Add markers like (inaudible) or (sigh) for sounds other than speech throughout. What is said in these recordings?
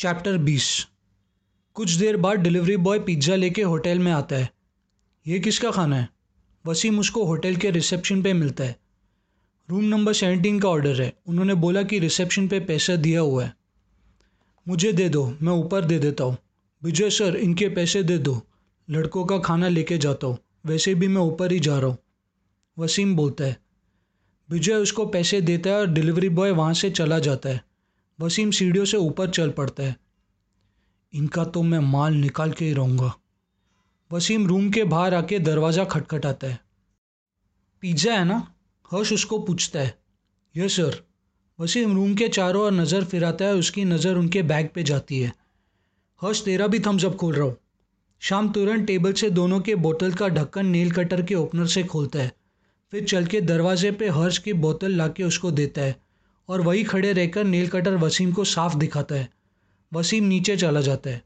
Chapter बीस। कुछ देर बाद डिलीवरी बॉय पिज़्ज़ा लेके होटल में आता है। ये किसका खाना है? वसीम उसको होटल के रिसेप्शन पे मिलता है। रूम नंबर सेवनटीन का ऑर्डर है। उन्होंने बोला कि रिसेप्शन पे पैसा दिया हुआ है। मुझे दे दो, मैं ऊपर दे देता हूँ। विजय सर इनके पैसे दे दो। लड़कों का खाना लेके जाता हूँ। वैसे भी मैं ऊपर ही जा रहा हूँ। वसीम बोलता है। विजय उसको पैसे देता है और डिलीवरी बॉय वहाँ से चला जाता है। वसीम सीढ़ियों से ऊपर चल पड़ता है। इनका तो मैं माल निकाल के ही रहूँगा। वसीम रूम के बाहर आके दरवाज़ा खटखटाता है। पिज़्ज़ा है ना? हर्ष उसको पूछता है। Yes sir. वसीम रूम के चारों ओर नज़र फिराता है, उसकी नज़र उनके बैग पे जाती है। हर्ष, तेरा भी थम्स अप खोल रहा हूँ। शाम तुरंत टेबल से दोनों के बोतल का ढक्कन नील कटर के ओपनर से खोलता है। फिर चल के दरवाजे पे हर्ष की बोतल लाके उसको देता है। और वही खड़े रहकर नील कटर वसीम को साफ़ दिखाता है। वसीम नीचे चला जाता है।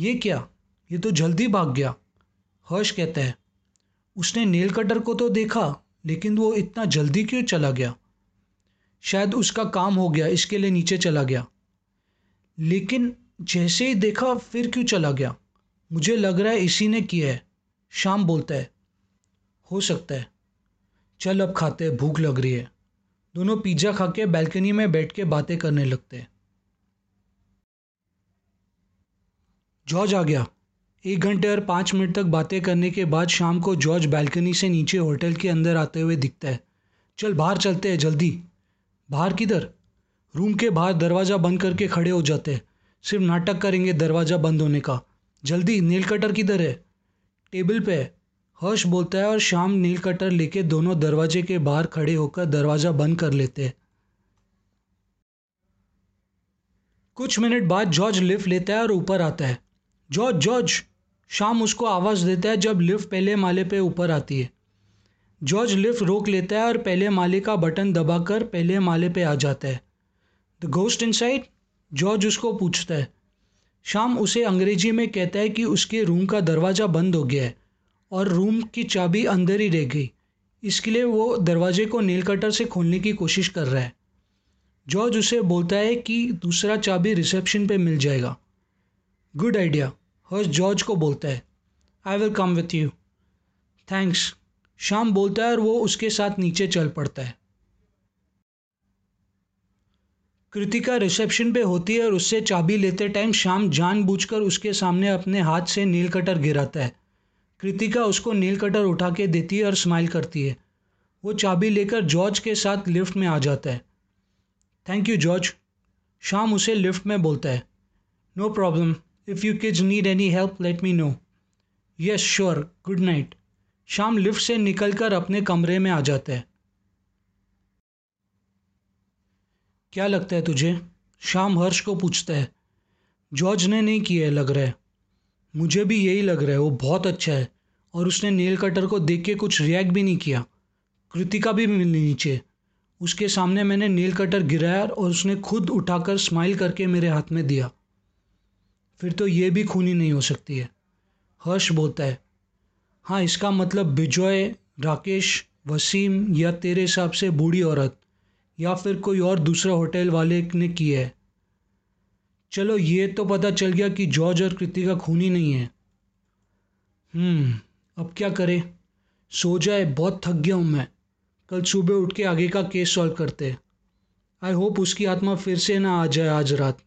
ये क्या? ये तो जल्दी भाग गया, हर्ष कहता है। उसने नील कटर को तो देखा, लेकिन वो इतना जल्दी क्यों चला गया? शायद उसका काम हो गया, इसके लिए नीचे चला गया। लेकिन जैसे ही देखा, फिर क्यों चला गया? मुझे लग रहा है इसी ने किया है, शाम बोलता है। हो सकता है। चल अब खाते भूख लग रही है। दोनों पिज़्ज़ा खा के बैल्कनी में बैठ के बातें करने लगते जॉर्ज आ गया। एक घंटे और पाँच मिनट तक बातें करने के बाद शाम को जॉर्ज बैल्कनी से नीचे होटल के अंदर आते हुए दिखता है। चल, बाहर चलते हैं, जल्दी। बाहर किधर? रूम के बाहर दरवाज़ा बंद करके खड़े हो जाते हैं। सिर्फ़ नाटक करेंगे दरवाज़ा बंद होने का। जल्दी नील कटर किधर है? टेबल पे है। हर्ष बोलता है और शाम नील कटर लेके दोनों दरवाजे के बाहर खड़े होकर दरवाज़ा बंद कर लेते हैं। कुछ मिनट बाद जॉर्ज लिफ्ट लेता है और ऊपर आता है। जॉर्ज जॉर्ज, शाम उसको आवाज़ देता है जब लिफ्ट पहले माले पे ऊपर आती है। जॉर्ज लिफ्ट रोक लेता है और पहले माले का बटन दबाकर पहले माले पे आ जाता है। द घोस्ट इनसाइड जॉर्ज उसको पूछता है। शाम उसे अंग्रेज़ी में कहता है कि उसके रूम का दरवाज़ा बंद हो गया है। और रूम की चाबी अंदर ही रह गई। इसके लिए वो दरवाजे को नील कटर से खोलने की कोशिश कर रहा है। जॉर्ज उसे बोलता है कि दूसरा चाबी रिसेप्शन पे मिल जाएगा। गुड आइडिया हर्ष जॉर्ज को बोलता है। I will come with you thanks Shaam बोलता है और वो उसके साथ नीचे चल पड़ता है। कृतिका रिसेप्शन पे होती है और उससे चाबी लेते टाइम शाम जानबूझकर उसके सामने अपने हाथ से नील कटर गिराता है। कृतिका उसको नील कटर उठा के देती है और स्माइल करती है। वो चाबी लेकर जॉर्ज के साथ लिफ्ट में आ जाता है। Thank you George. शाम उसे लिफ्ट में बोलता है। No problem if you kids need any help let me know yes sure good night Shaam lift से निकलकर अपने कमरे में आ जाता है। क्या लगता है तुझे? शाम हर्ष को पूछता है। जॉर्ज ने नहीं किया है, लग रहा है। मुझे भी यही लग रहा है। वो बहुत अच्छा है। और उसने नेल कटर को देख के कुछ रिएक्ट भी नहीं किया। कृतिका भी नीचे। उसके सामने मैंने नेल कटर गिराया और उसने खुद उठाकर स्माइल करके मेरे हाथ में दिया। फिर तो ये भी खूनी नहीं हो सकती है। हर्ष बोलता है हाँ इसका मतलब बिजॉय, राकेश, वसीम या तेरे हिसाब से बूढ़ी औरत या फिर कोई और दूसरा होटल वाले ने किया है। चलो, ये तो पता चल गया कि जॉर्ज और कृतिका खूनी नहीं है। हम्म अब क्या करें? सो जाए, बहुत थक गया हूँ मैं। कल सुबह उठ के आगे का केस सॉल्व करते हैं। आई होप उसकी आत्मा फिर से ना आ जाए आज रात।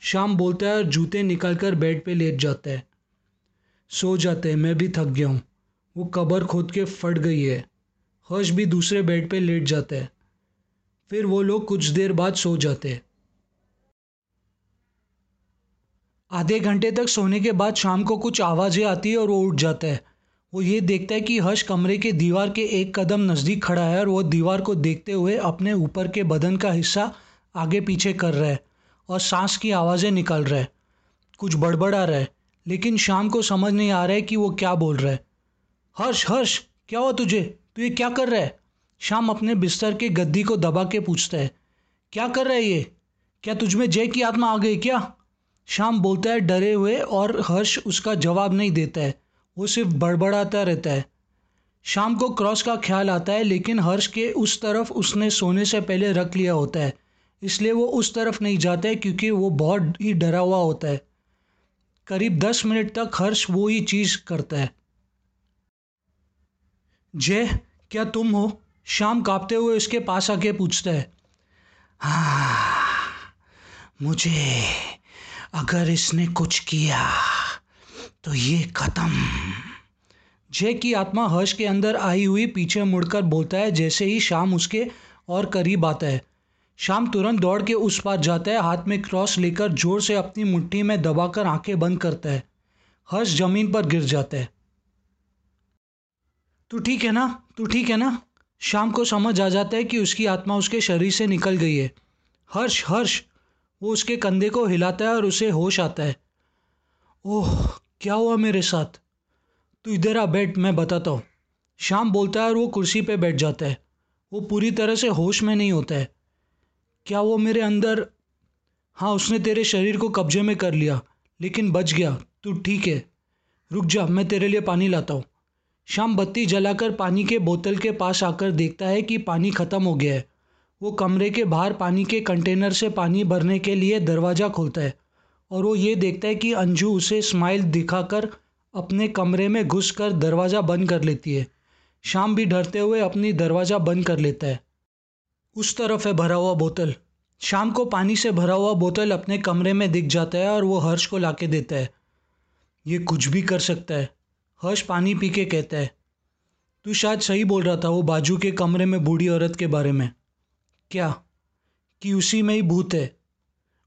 शाम बोलता है और जूते निकाल कर बेड पे लेट जाता है। सो जाते हैं, मैं भी थक गया हूँ। वो कबर खोद के फट गई है। हर्ष भी दूसरे बेड पे लेट जाता है। फिर वो लोग कुछ देर बाद सो जाते हैं। आधे घंटे तक सोने के बाद शाम को कुछ आवाज़ें आती है और वो उठ जाता है। वो ये देखता है कि हर्ष कमरे के दीवार के एक कदम नज़दीक खड़ा है और वो दीवार को देखते हुए अपने ऊपर के बदन का हिस्सा आगे पीछे कर रहा है और सांस की आवाज़ें निकाल रहा है। कुछ बड़बड़ रहा है, लेकिन शाम को समझ नहीं आ रहा है कि वो क्या बोल रहा है। हर्ष हर्ष, क्या हुआ तुझे? तू ये क्या कर रहा है? शाम अपने बिस्तर के गद्दी को दबा के पूछता है। क्या कर रहा है ये? क्या तुझमें जय की आत्मा आ गई क्या? शाम बोलता है डरे हुए और हर्ष उसका जवाब नहीं देता है। वो सिर्फ़ बड़बड़ाता रहता है। शाम को क्रॉस का ख्याल आता है, लेकिन हर्ष के उस तरफ़ उसने सोने से पहले रख लिया होता है। इसलिए वो उस तरफ़ नहीं जाता है, क्योंकि वो बहुत ही डरा हुआ होता है। करीब दस मिनट तक हर्ष वो ही चीज़ करता है। जय, क्या तुम हो? शाम कांपते हुए उसके पास आके पूछता है। हाँ मुझे अगर इसने कुछ किया। तो ये ख़त्म। जय की आत्मा हर्ष के अंदर आई हुई पीछे मुड़कर बोलता है, जैसे ही शाम उसके और करीब आता है। शाम तुरंत दौड़ के उस पार जाता है, हाथ में क्रॉस लेकर ज़ोर से अपनी मुट्ठी में दबाकर आँखें बंद करता है। हर्ष ज़मीन पर गिर जाता है। तू ठीक है ना? तू ठीक है ना? शाम को समझ आ जाता है कि उसकी आत्मा उसके शरीर से निकल गई है। हर्ष हर्ष, वो उसके कंधे को हिलाता है और उसे होश आता है। ओह क्या हुआ मेरे साथ? तू इधर आ, बैठ, मैं बताता हूँ। शाम बोलता है और वो कुर्सी पे बैठ जाता है। वो पूरी तरह से होश में नहीं होता है। क्या वो मेरे अंदर? हाँ उसने तेरे शरीर को कब्जे में कर लिया, लेकिन बच गया। तू ठीक है। रुक जा, मैं तेरे लिए पानी लाता हूँ। शाम बत्ती जलाकर पानी के बोतल के पास आकर देखता है कि पानी ख़त्म हो गया है। वो कमरे के बाहर पानी के कंटेनर से पानी भरने के लिए दरवाज़ा खोलता है। और वो ये देखता है कि अंजू उसे स्माइल दिखाकर अपने कमरे में घुस कर दरवाज़ा बंद कर लेती है। शाम भी डरते हुए अपनी दरवाज़ा बंद कर लेता है। उस तरफ़ है भरा हुआ बोतल। शाम को पानी से भरा हुआ बोतल अपने कमरे में दिख जाता है और वो हर्ष को लाके देता है। ये कुछ भी कर सकता है, हर्ष पानी पी के कहता है। तू शायद सही बोल रहा था वो बाजू के कमरे में बूढ़ी औरत के बारे में। क्या? कि उसी में ही भूत है।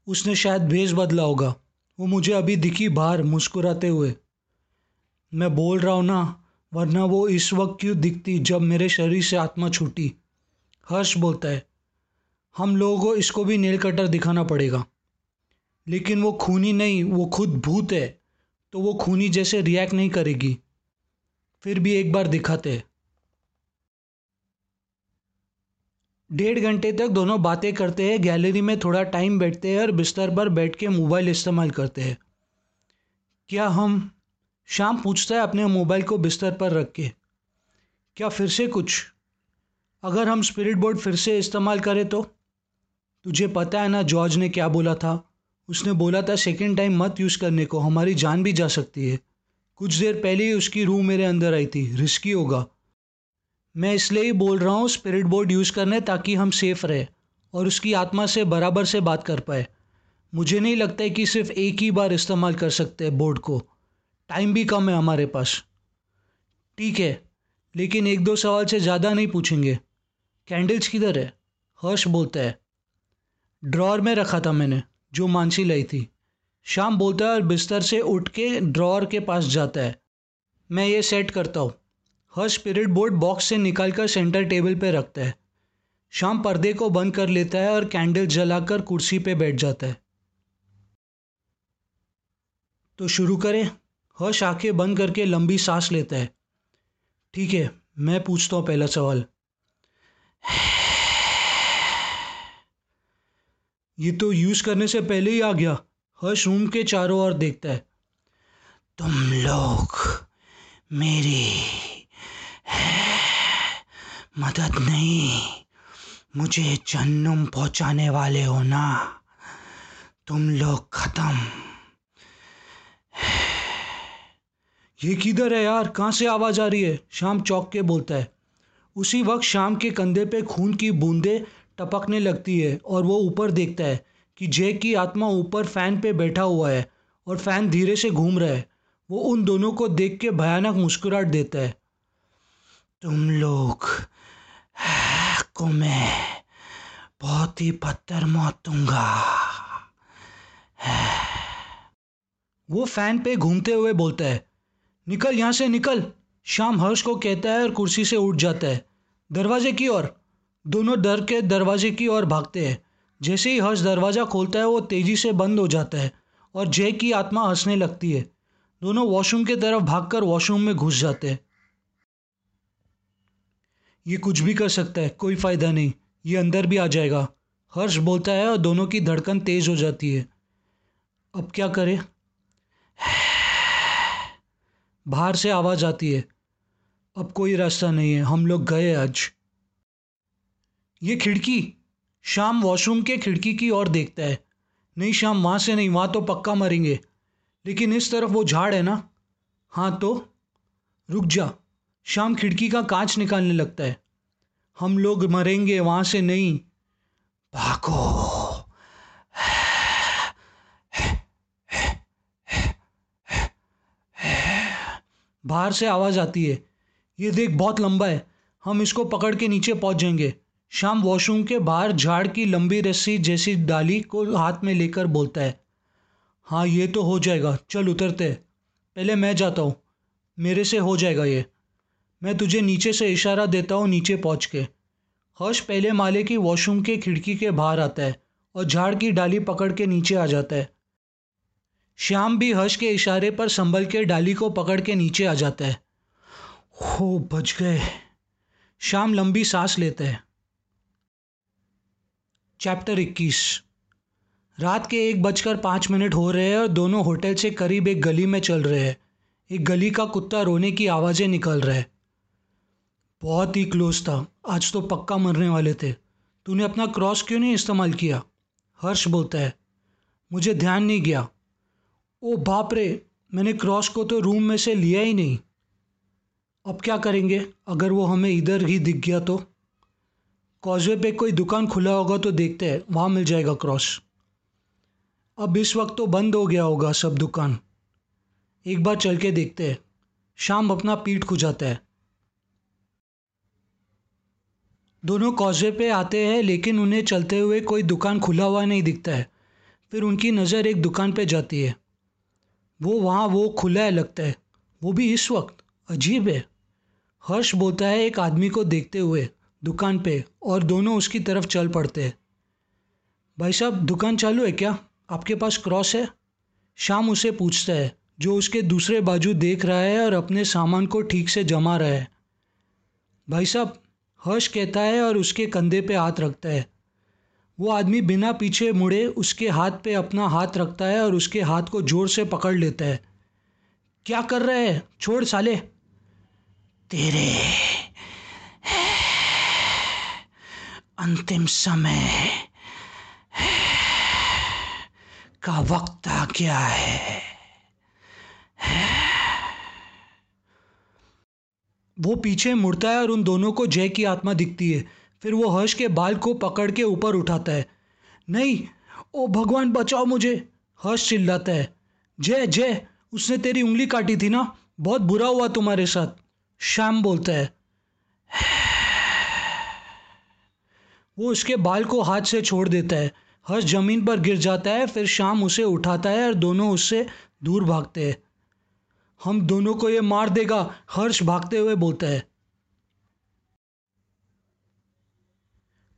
उसने शायद भेज बदला होगा। वो मुझे अभी दिखी बाहर मुस्कुराते हुए। मैं बोल रहा हूँ ना, वरना वो इस वक्त क्यों दिखती जब मेरे शरीर से आत्मा छूटी? हर्ष बोलता है। हम लोगों को इसको भी नेल कटर दिखाना पड़ेगा। लेकिन वो खूनी नहीं, वो खुद भूत है तो वो खूनी जैसे रिएक्ट नहीं करेगी। फिर भी एक बार दिखाते डेढ़ घंटे तक दोनों बातें करते हैं, गैलरी में थोड़ा टाइम बैठते हैं और बिस्तर पर बैठ के मोबाइल इस्तेमाल करते हैं। क्या हम शाम पूछता है अपने मोबाइल को बिस्तर पर रख के? क्या फिर से कुछ? अगर हम स्पिरिट बोर्ड फिर से इस्तेमाल करें तो? तुझे पता है ना जॉर्ज ने क्या बोला था? उसने बोला था सेकेंड टाइम मत यूज़ करने को, हमारी जान भी जा सकती है। कुछ देर पहले ही उसकी रूह मेरे अंदर आई थी रिस्की होगा। मैं इसलिए ही बोल रहा हूँ स्पिरिट बोर्ड यूज़ करने ताकि हम सेफ़ रहे और उसकी आत्मा से बराबर से बात कर पाए। मुझे नहीं लगता है कि सिर्फ़ एक ही बार इस्तेमाल कर सकते हैं बोर्ड को। टाइम भी कम है हमारे पास। ठीक है, लेकिन एक दो सवाल से ज़्यादा नहीं पूछेंगे। कैंडल्स किधर है? हर्ष बोलता है। ड्रॉर में रखा था मैंने, जो मानसी लाई थी। शाम बोलता है और बिस्तर से उठ के ड्रॉर के पास जाता है। मैं ये सेट करता हूँ। हर स्पिरिट बोर्ड बॉक्स से निकाल कर सेंटर टेबल पर रखता है। शाम पर्दे को बंद कर लेता है और कैंडल जलाकर कुर्सी पे बैठ जाता है। तो शुरू करें। हर्ष आँखें बंद करके लंबी सांस लेता है। ठीक है, मैं पूछता हूँ पहला सवाल। ये तो यूज़ करने से पहले ही आ गया। हर्ष रूम के चारों ओर देखता है। तुम लोग मेरी (sighs) मदद नहीं। मुझे जन्म पहुँचाने वाले हो ना। तुम लोग खत्म। (sighs) ये किधर है यार? कहाँ से आवाज़ आ रही है? शाम चौक के बोलता है। उसी वक्त शाम के कंधे पे खून की बूंदें टपकने लगती है और वो ऊपर देखता है कि जय की आत्मा ऊपर फ़ैन पे बैठा हुआ है और फ़ैन धीरे से घूम रहा है। वो उन दोनों को देख के भयानक मुस्कुराहट देता है। तुम लोग को मैं बहुत ही पत्थर मौत दूँगा। वो फ़ैन पे घूमते हुए बोलता है, निकल यहाँ से निकल। शाम हर्ष को कहता है और कुर्सी से उठ जाता है। दरवाजे की ओर। दोनों डर के दरवाजे की ओर भागते हैं। जैसे ही हर्ष दरवाज़ा खोलता है, वो तेज़ी से बंद हो जाता है और जय की आत्मा हंसने लगती है। दोनों वॉशरूम की तरफ़ भागकर वॉशरूम में घुस जाते हैं। ये कुछ भी कर सकता है, कोई फ़ायदा नहीं। ये अंदर भी आ जाएगा। हर्ष बोलता है और दोनों की धड़कन तेज़ हो जाती है। अब क्या करें? बाहर से आवाज़ आती है। अब कोई रास्ता नहीं है। हम लोग गए आज। ये खिड़की। शाम वॉशरूम के खिड़की की ओर देखता है। नहीं, शाम वहाँ से नहीं। वहाँ तो पक्का मरेंगे। लेकिन इस तरफ़ वो झाड़ है ना? हाँ तो? रुक जा। शाम खिड़की का कांच निकालने लगता है। हम लोग मरेंगे, वहाँ से नहीं। भागो। बाहर से आवाज़ आती है। ये देख बहुत लंबा है। हम इसको पकड़ के नीचे पहुँच जाएँगे। शाम वॉशरूम के बाहर झाड़ की लंबी रस्सी जैसी डाली को हाथ में लेकर बोलता है। हाँ ये तो हो जाएगा। चल उतरते पहले मैं जाता हूँ। मेरे से हो जाएगा ये। मैं तुझे नीचे से इशारा देता हूँ, नीचे पहुँच के। हर्ष पहले माले की वॉशरूम के खिड़की के बाहर आता है और झाड़ की डाली पकड़ के नीचे आ जाता है। श्याम भी हर्ष के इशारे पर संभल के डाली को पकड़ के नीचे आ जाता है। हो, बच गए। श्याम लंबी सांस लेता है। चैप्टर इक्कीस। रात के एक बजकर पाँच मिनट हो रहे हैं और दोनों होटल से करीब एक गली में चल रहे हैं। एक गली का कुत्ता रोने की आवाज़ें निकल रहा है। बहुत ही क्लोज था। आज तो पक्का मरने वाले थे। तूने अपना क्रॉस क्यों नहीं इस्तेमाल किया? हर्ष बोलता है। मुझे ध्यान नहीं गया। ओ बाप रे, मैंने क्रॉस को तो रूम में से लिया ही नहीं। अब क्या करेंगे? अगर वो हमें इधर ही दिख गया तो? कॉजवे पे कोई दुकान खुला होगा तो देखते हैं। वहाँ मिल जाएगा क्रॉस अब इस वक्त तो बंद हो गया होगा सब दुकान। एक बार चल के देखते हैं। शाम अपना पीठ खुजाता है। दोनों कॉजवे पे आते हैं, लेकिन उन्हें चलते हुए कोई दुकान खुला हुआ नहीं दिखता है। फिर उनकी नज़र एक दुकान पे जाती है। वो वहाँ, वो खुला है लगता है। वो भी इस वक्त। अजीब है। हर्ष बोलता है एक आदमी को देखते हुए दुकान पे और दोनों उसकी तरफ़ चल पड़ते हैं। भाई साहब, दुकान चालू है क्या? आपके पास क्रॉस है? शाम उसे पूछता है, जो उसके दूसरे बाजू देख रहा है और अपने सामान को ठीक से जमा रहा है। भाई साहब हर्ष कहता है और उसके कंधे पे हाथ रखता है। वो आदमी बिना पीछे मुड़े उसके हाथ पे अपना हाथ रखता है और उसके हाथ को ज़ोर से पकड़ लेता है। क्या कर रहे हैं? छोड़ साले। तेरे अंतिम समय का वक्त आ गया है। वो पीछे मुड़ता है और उन दोनों को जय की आत्मा दिखती है। फिर वो हर्ष के बाल को पकड़ के ऊपर उठाता है। नहीं, ओ भगवान, बचाओ मुझे। हर्ष चिल्लाता है। जय जय, उसने तेरी उंगली काटी थी ना? बहुत बुरा हुआ तुम्हारे साथ। श्याम बोलता है। वो उसके बाल को हाथ से छोड़ देता है। हर्ष ज़मीन पर गिर जाता है, फिर शाम उसे उठाता है और दोनों उससे दूर भागते हैं। हम दोनों को ये मार देगा, हर्ष भागते हुए बोलता है।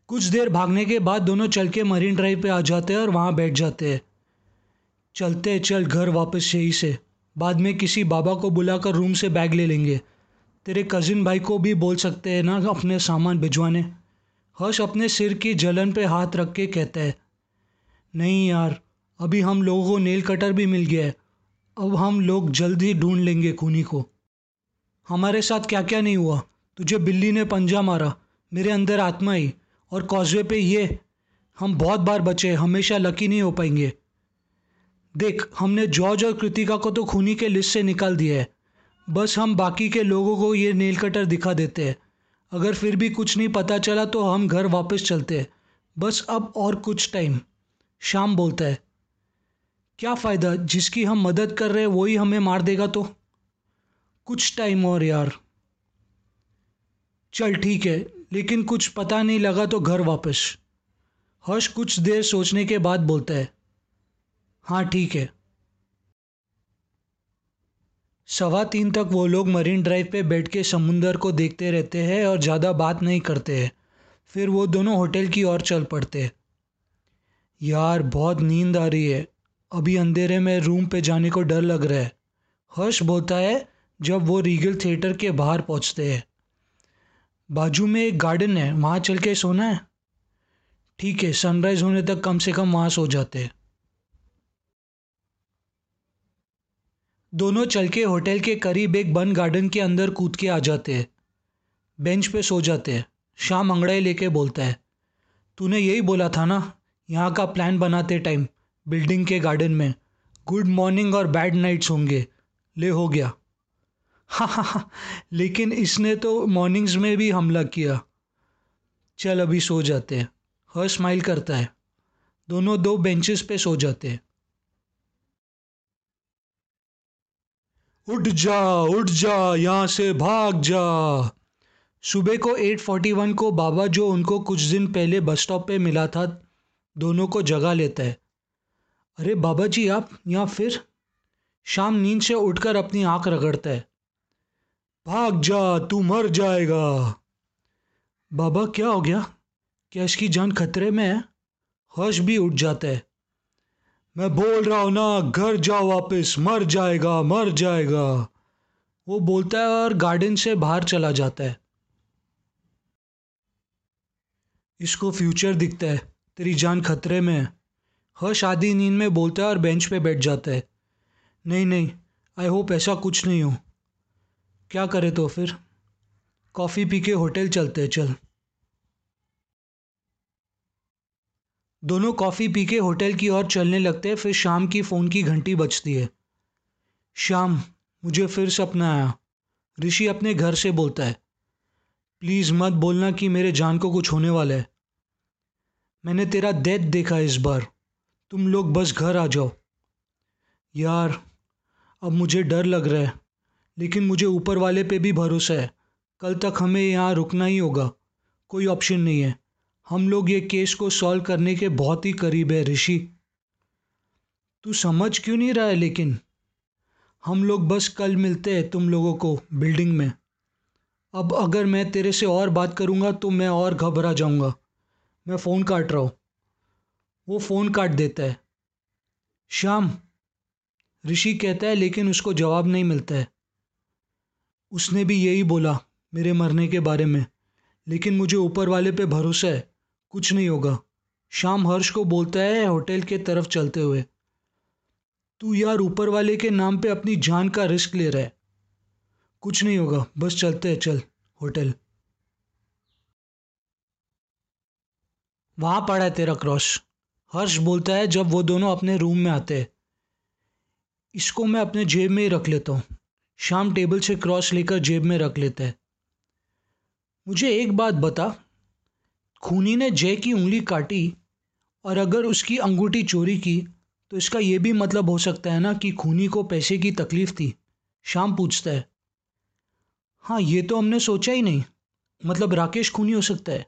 कुछ देर भागने के बाद दोनों चल के मरीन ड्राइव पे आ जाते हैं और वहाँ बैठ जाते हैं। चलते चल घर वापस यही से। बाद में किसी बाबा को बुलाकर रूम से बैग ले लेंगे। तेरे कज़िन भाई को भी बोल सकते हैं ना अपने सामान भिजवाने। हर्ष अपने सिर की जलन पे हाथ रख के कहता है, नहीं यार, अभी हम लोगों को नेल कटर भी मिल गया है। अब हम लोग जल्द ही ढूंढ लेंगे खूनी को। हमारे साथ क्या क्या नहीं हुआ? तुझे बिल्ली ने पंजा मारा, मेरे अंदर आत्मा आई, और कॉजवे पे ये, हम बहुत बार बचे, हमेशा लकी नहीं हो पाएँगे। देख, हमने जॉर्ज और कृतिका को तो खूनी के लिस्ट से निकाल दिया है। बस हम बाकी के लोगों को ये नेल कटर दिखा देते हैं। अगर फिर भी कुछ नहीं पता चला तो हम घर वापस चलते हैं। बस अब और कुछ टाइम। शाम बोलता है। क्या फ़ायदा? जिसकी हम मदद कर रहे हैं, वही हमें मार देगा तो। कुछ टाइम और यार। चल ठीक है, लेकिन कुछ पता नहीं लगा तो घर वापस। हर्ष कुछ देर सोचने के बाद बोलता है हाँ ठीक है। सवा तीन तक वो लोग मरीन ड्राइव पे बैठ के समुंदर को देखते रहते हैं और ज़्यादा बात नहीं करते हैं। फिर वो दोनों होटल की ओर चल पड़ते हैं। यार, बहुत नींद आ रही है। अभी अंधेरे में रूम पे जाने को डर लग रहा है। हर्ष बोलता है, जब वो रीगल थिएटर के बाहर पहुँचते हैं। बाजू में एक गार्डन है, वहाँ चल के सोना है? ठीक है, सनराइज़ होने तक कम से कम वहाँ सो जाते हैं। दोनों चल के होटल के करीब एक बंद गार्डन के अंदर कूद के आ जाते हैं। बेंच पे सो जाते हैं। शाम अंगड़ाई लेके बोलता है, तूने यही बोला था ना, यहाँ का प्लान बनाते टाइम बिल्डिंग के गार्डन में। गुड मॉर्निंग और बैड नाइट्स होंगे। ले हो गया। हाँ हाँ हाँ। लेकिन इसने तो मॉर्निंग्स में भी हमला किया। चल, अभी सो जाते हैं। हर स्माइल करता है। दोनों दो बेंचेस पे सो जाते हैं। उठ जा उठ जा, यहाँ से भाग जा। सुबह को 8:41 को बाबा जो उनको कुछ दिन पहले बस स्टॉप पे मिला था, दोनों को जगा लेता है। अरे बाबा जी आप यहाँ फिर? शाम नींद से उठकर अपनी आँख रगड़ता है। भाग जा, तू मर जाएगा। बाबा, क्या हो गया? क्या इसकी जान खतरे में है? हर्ष भी उठ जाता है। मैं बोल रहा हूँ ना, घर जाओ वापस, मर जाएगा मर जाएगा। वो बोलता है और गार्डन से बाहर चला जाता है। इसको फ्यूचर दिखता है, तेरी जान खतरे में है। हर्ष आधी नींद में बोलता है और बेंच पे बैठ जाता है। नहीं नहीं आई होप ऐसा कुछ नहीं हो। क्या करे तो फिर? कॉफ़ी पी के होटल चलते हैं, चल। दोनों कॉफ़ी पी के होटल की ओर चलने लगते हैं, फिर शाम की फ़ोन की घंटी बजती है। शाम मुझे फिर सपना आया। ऋषि अपने घर से बोलता है, प्लीज़ मत बोलना कि मेरे जान को कुछ होने वाला है। मैंने तेरा डेथ देखा इस बार। तुम लोग बस घर आ जाओ। यार, अब मुझे डर लग रहा है, लेकिन मुझे ऊपर वाले पे भी भरोसा है। कल तक हमें यहाँ रुकना ही होगा, कोई ऑप्शन नहीं है। हम लोग ये केस को सॉल्व करने के बहुत ही करीब है, ऋषि। तू समझ क्यों नहीं रहा है लेकिन? हम लोग बस कल मिलते हैं तुम लोगों को बिल्डिंग में। अब अगर मैं तेरे से और बात करूँगा तो मैं और घबरा जाऊँगा। मैं फ़ोन काट रहा हूँ। वो फ़ोन काट देता है। श्याम, ऋषि कहता है, लेकिन उसको जवाब नहीं मिलता है। उसने भी यही बोला, मेरे मरने के बारे में। लेकिन मुझे ऊपर वाले पे भरोसा है, कुछ नहीं होगा। शाम हर्ष को बोलता है, होटल के तरफ़ चलते हुए। तू यार ऊपर वाले के नाम पे अपनी जान का रिस्क ले रहा है। कुछ नहीं होगा, बस चलते हैं, चल, होटल। वहाँ पड़ा है तेरा क्रॉस। हर्ष बोलता है, जब वो दोनों अपने रूम में आते हैं। इसको मैं अपने जेब में ही रख लेता हूँ। शाम टेबल से क्रॉस लेकर जेब में रख लेता है। मुझे एक बात बता, खूनी ने जय की उंगली काटी और अगर उसकी अंगूठी चोरी की तो इसका ये भी मतलब हो सकता है ना कि खूनी को पैसे की तकलीफ़ थी। शाम पूछता है हाँ ये तो हमने सोचा ही नहीं। मतलब राकेश खूनी हो सकता है,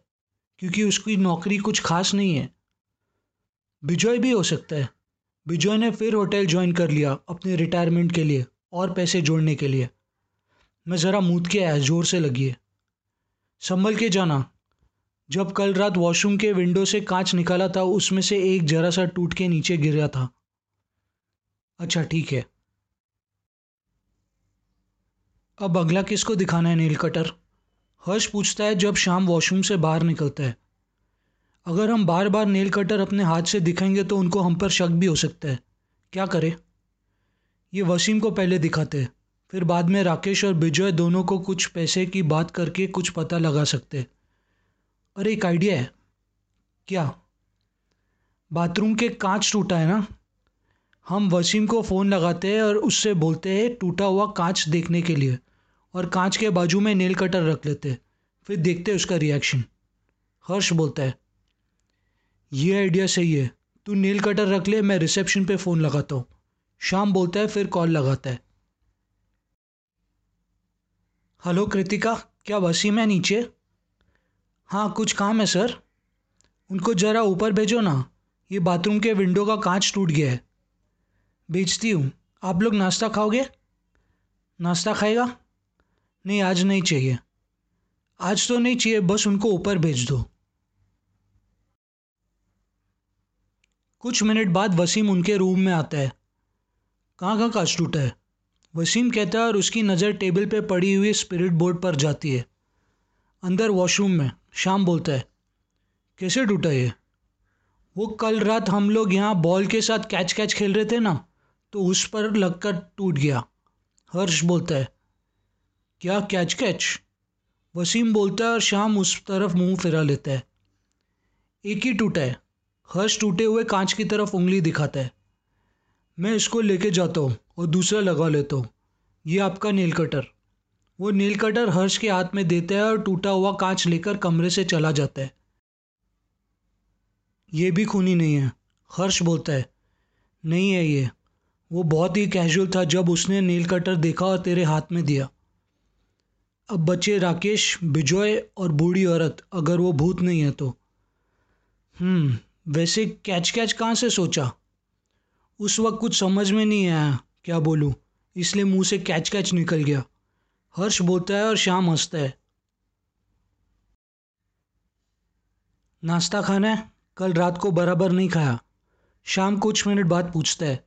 क्योंकि उसकी नौकरी कुछ खास नहीं है। विजय भी हो सकता है। बिजॉय ने फिर होटल ज्वाइन कर लिया अपने रिटायरमेंट के लिए और पैसे जोड़ने के लिए। मैं ज़रा मूत के आया ज़ोर से लगी है। संभल के जाना। जब कल रात वॉशरूम के विंडो से कांच निकाला था, उसमें से एक जरा सा टूट के नीचे गिरा था। अच्छा ठीक है। अब अगला किसको दिखाना है नील कटर हर्ष पूछता है जब शाम वॉशरूम से बाहर निकलता है। अगर हम बार बार नेल कटर अपने हाथ से दिखाएँगे तो उनको हम पर शक भी हो सकता है। क्या करें? ये वसीम को पहले दिखाते हैं, फिर बाद में राकेश और विजय दोनों को कुछ पैसे की बात करके कुछ पता लगा सकते अरे एक आइडिया है। क्या? बाथरूम के कांच टूटा है ना? हम वसीम को फ़ोन लगाते हैं और उससे बोलते हैं, टूटा हुआ कांच देखने के लिए। और कांच के बाजू में नेल कटर रख लेते हैं, फिर देखते हैं उसका रिएक्शन हर्ष बोलता है ये आइडिया सही है। तू नेल कटर रख ले, मैं रिसेप्शन पे फ़ोन लगाता हूँ। शाम बोलता है, फिर कॉल लगाता है। हेलो कृतिका, क्या वसीम है नीचे? हाँ कुछ काम है, सर। उनको ज़रा ऊपर भेजो ना। ये बाथरूम के विंडो का कांच टूट गया है। भेजती हूँ। आप लोग नाश्ता खाओगे? नाश्ता खाएगा? नहीं, आज नहीं चाहिए। आज तो नहीं चाहिए, बस उनको ऊपर भेज दो। कुछ मिनट बाद वसीम उनके रूम में आता है। कहाँ कहाँ कांच टूटा है? वसीम कहता है और उसकी नज़र टेबल पे पड़ी हुई स्पिरिट बोर्ड पर जाती है। अंदर वॉशरूम में, शाम बोलता है। कैसे टूटा ये? वो कल रात हम लोग यहाँ बॉल के साथ कैच कैच खेल रहे थे ना तो उस पर लगकर टूट गया। हर्ष बोलता है। क्या कैच कैच वसीम बोलता है और शाम उस तरफ़ मुँह फिरा लेता है। एक ही टूटा है। हर्ष टूटे हुए कांच की तरफ़ उंगली दिखाता है। मैं इसको लेके जाता हूँ और दूसरा लगा लेता हूँ। ये आपका नील कटर वो नील कटर हर्ष के हाथ में देता है और टूटा हुआ कांच लेकर कमरे से चला जाता है। ये भी खूनी नहीं है, हर्ष बोलता है। नहीं है ये। वो बहुत ही कैजुअल था जब उसने नील कटर देखा और तेरे हाथ में दिया। अब बचे राकेश, बिजॉय और बूढ़ी औरत, अगर वो भूत नहीं है तो। हम्म वैसे कैच कैच कहाँ से सोचा? उस वक्त कुछ समझ में नहीं आया, क्या बोलूँ? इसलिए मुँह से कैच कैच निकल गया। हर्ष बोलता है और शाम हंसता है। नाश्ता खाना है? कल रात को बराबर नहीं खाया। शाम कुछ मिनट बाद पूछता है।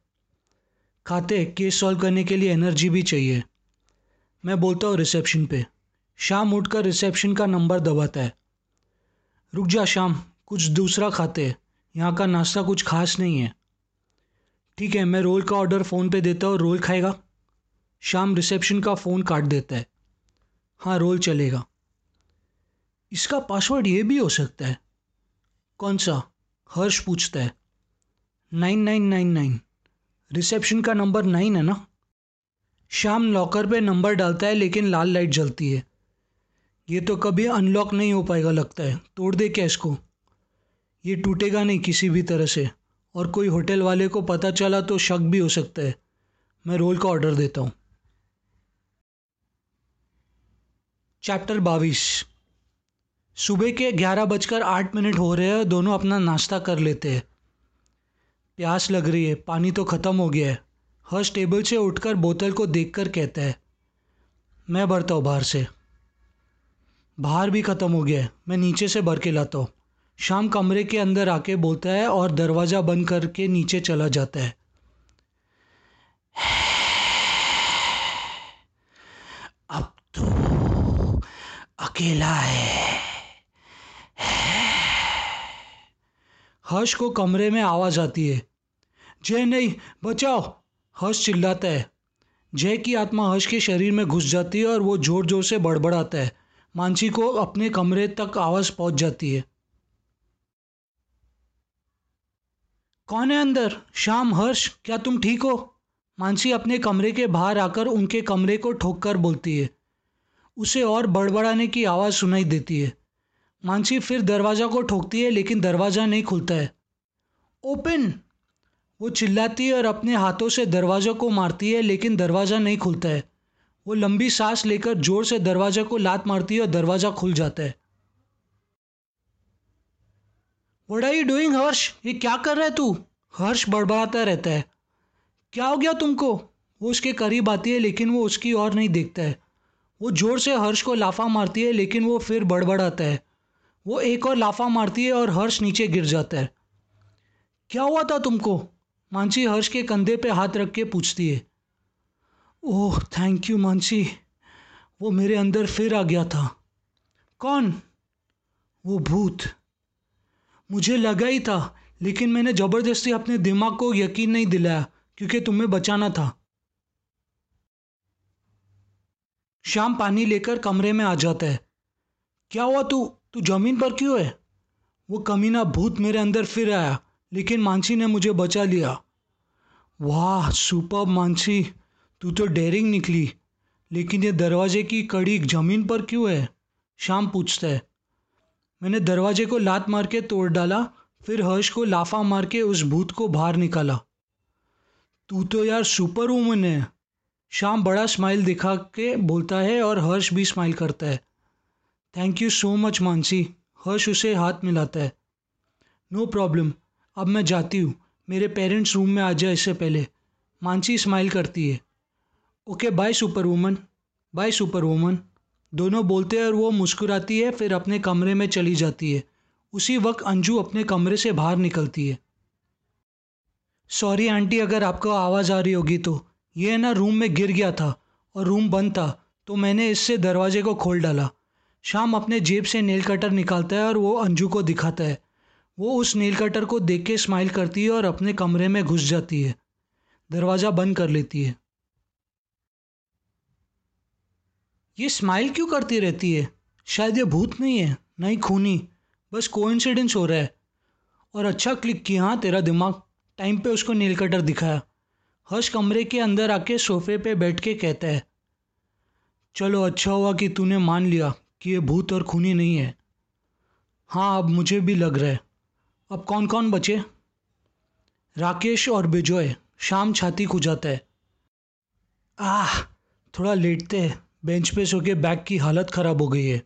खाते केस सॉल्व करने के लिए एनर्जी भी चाहिए। मैं बोलता हूँ रिसेप्शन पे। शाम उठकर रिसेप्शन का नंबर दबाता है। रुक जा शाम, कुछ दूसरा खाते यहाँ का नाश्ता कुछ खास नहीं है। ठीक है, मैं रोल का ऑर्डर फ़ोन पे देता हूँ, रोल खाएगा। शाम रिसेप्शन का फ़ोन काट देता है। हाँ रोल चलेगा। इसका पासवर्ड ये भी हो सकता है। कौन सा? हर्ष पूछता है। Nine nine nine nine reception का नंबर नाइन है ना? शाम लॉकर पे नंबर डालता है, लेकिन लाल लाइट जलती है। ये तो कभी अनलॉक नहीं हो पाएगा लगता है। तोड़ दे क्या इसको? ये टूटेगा नहीं किसी भी तरह से। और कोई होटल वाले को पता चला तो शक भी हो सकता है। मैं रोल का ऑर्डर देता हूँ। चैप्टर बाईस। सुबह के ग्यारह बजकर आठ मिनट हो रहे हैं, दोनों अपना नाश्ता कर लेते हैं। प्यास लग रही है, पानी तो ख़त्म हो गया है। हर्ष टेबल से उठकर बोतल को देखकर कहता है, मैं भरता हूँ बाहर से। बाहर भी ख़त्म हो गया है, मैं नीचे से भर के लाता हूँ। शाम कमरे के अंदर आके बोलता है और दरवाज़ा बंद करके नीचे चला जाता है। अब तो अकेला है। हर्ष को कमरे में आवाज़ आती है। जय नहीं, बचाओ। हर्ष चिल्लाता है। जय की आत्मा हर्ष के शरीर में घुस जाती है और वो ज़ोर ज़ोर से बड़बड़ाता है। मानसी को अपने कमरे तक आवाज़ पहुँच जाती है। कौन है अंदर? शाम हर्ष, क्या तुम ठीक हो? मानसी अपने कमरे के बाहर आकर उनके कमरे को ठोक कर बोलती है। उसे और बड़बड़ाने की आवाज़ सुनाई देती है। मानसी फिर दरवाज़ा को ठोकती है, लेकिन दरवाज़ा नहीं खुलता है। ओपन! वो चिल्लाती है और अपने हाथों से दरवाज़ा को मारती है, लेकिन दरवाज़ा नहीं खुलता है। वो लंबी सांस लेकर ज़ोर से दरवाजे को लात मारती है और दरवाज़ा खुल जाता है। What are you doing Harsh ये क्या कर रहा है तू? हर्ष बड़बड़ाता रहता है। क्या हो गया तुमको? वो उसके करीब आती है, लेकिन वो उसकी ओर नहीं देखता है। वो ज़ोर से हर्ष को लाफा मारती है, लेकिन वो फिर बड़बड़ाता है। वो एक और लाफा मारती है और हर्ष नीचे गिर जाता है। क्या हुआ था तुमको? मानसी हर्ष के कंधे पे हाथ रख के पूछती है। Oh thank you Mansi. वो मेरे अंदर फिर आ गया था। कौन? वो भूत। मुझे लगा ही था, लेकिन मैंने ज़बरदस्ती अपने दिमाग को यकीन नहीं दिलाया, क्योंकि तुम्हें बचाना था। शाम पानी लेकर कमरे में आ जाता है। क्या हुआ तू? तू ज़मीन पर क्यों है? वो कमीना भूत मेरे अंदर फिर आया, लेकिन मानसी ने मुझे बचा लिया। वाह सुपर मानसी, तू तो डेरिंग निकली, लेकिन ये दरवाजे की कड़ी ज़मीन पर क्यों है? शाम पूछता है। मैंने दरवाजे को लात मार के तोड़ डाला, फिर हर्ष को लाफा मार के उस भूत को बाहर निकाला। तू तो यार सुपर वूमन है। शाम बड़ा स्माइल दिखा के बोलता है और हर्ष भी स्माइल करता है। Thank you so much Mansi. Harsh उसे हाथ मिलाता है। नो प्रॉब्लम अब मैं जाती हूँ। मेरे पेरेंट्स रूम में आ जाए इससे पहले। मानसी स्माइल करती है। Okay bye super woman bye super woman दोनों बोलते हैं और वो मुस्कुराती है, फिर अपने कमरे में चली जाती है। उसी वक्त अंजू अपने कमरे से बाहर निकलती है। सॉरी आंटी, अगर आपको आवाज़ आ रही होगी तो। ये ना रूम में गिर गया था और रूम बंद था तो मैंने इससे दरवाजे को खोल डाला। शाम अपने जेब से नेल कटर निकालता है और वो अंजू को दिखाता है। वो उस नेल कटर को देख के स्माइल करती है और अपने कमरे में घुस जाती है। दरवाज़ा बंद कर लेती है। ये स्माइल क्यों करती रहती है? शायद ये भूत नहीं है ना ही खूनी। बस कोइंसिडेंस हो रहा है। और अच्छा क्लिक किया हाँ तेरा दिमाग। टाइम पे उसको नील कटर दिखाया। हर्ष कमरे के अंदर आके सोफे पे बैठ के कहता है, चलो अच्छा हुआ कि तूने मान लिया कि ये भूत और खूनी नहीं है। हाँ अब मुझे भी लग रहा है। अब कौन कौन बचे? राकेश और बिजोय शाम छाती खुजाता है। आह, थोड़ा लेटते हैं। बेंच पे सो के बैग की हालत ख़राब हो गई है।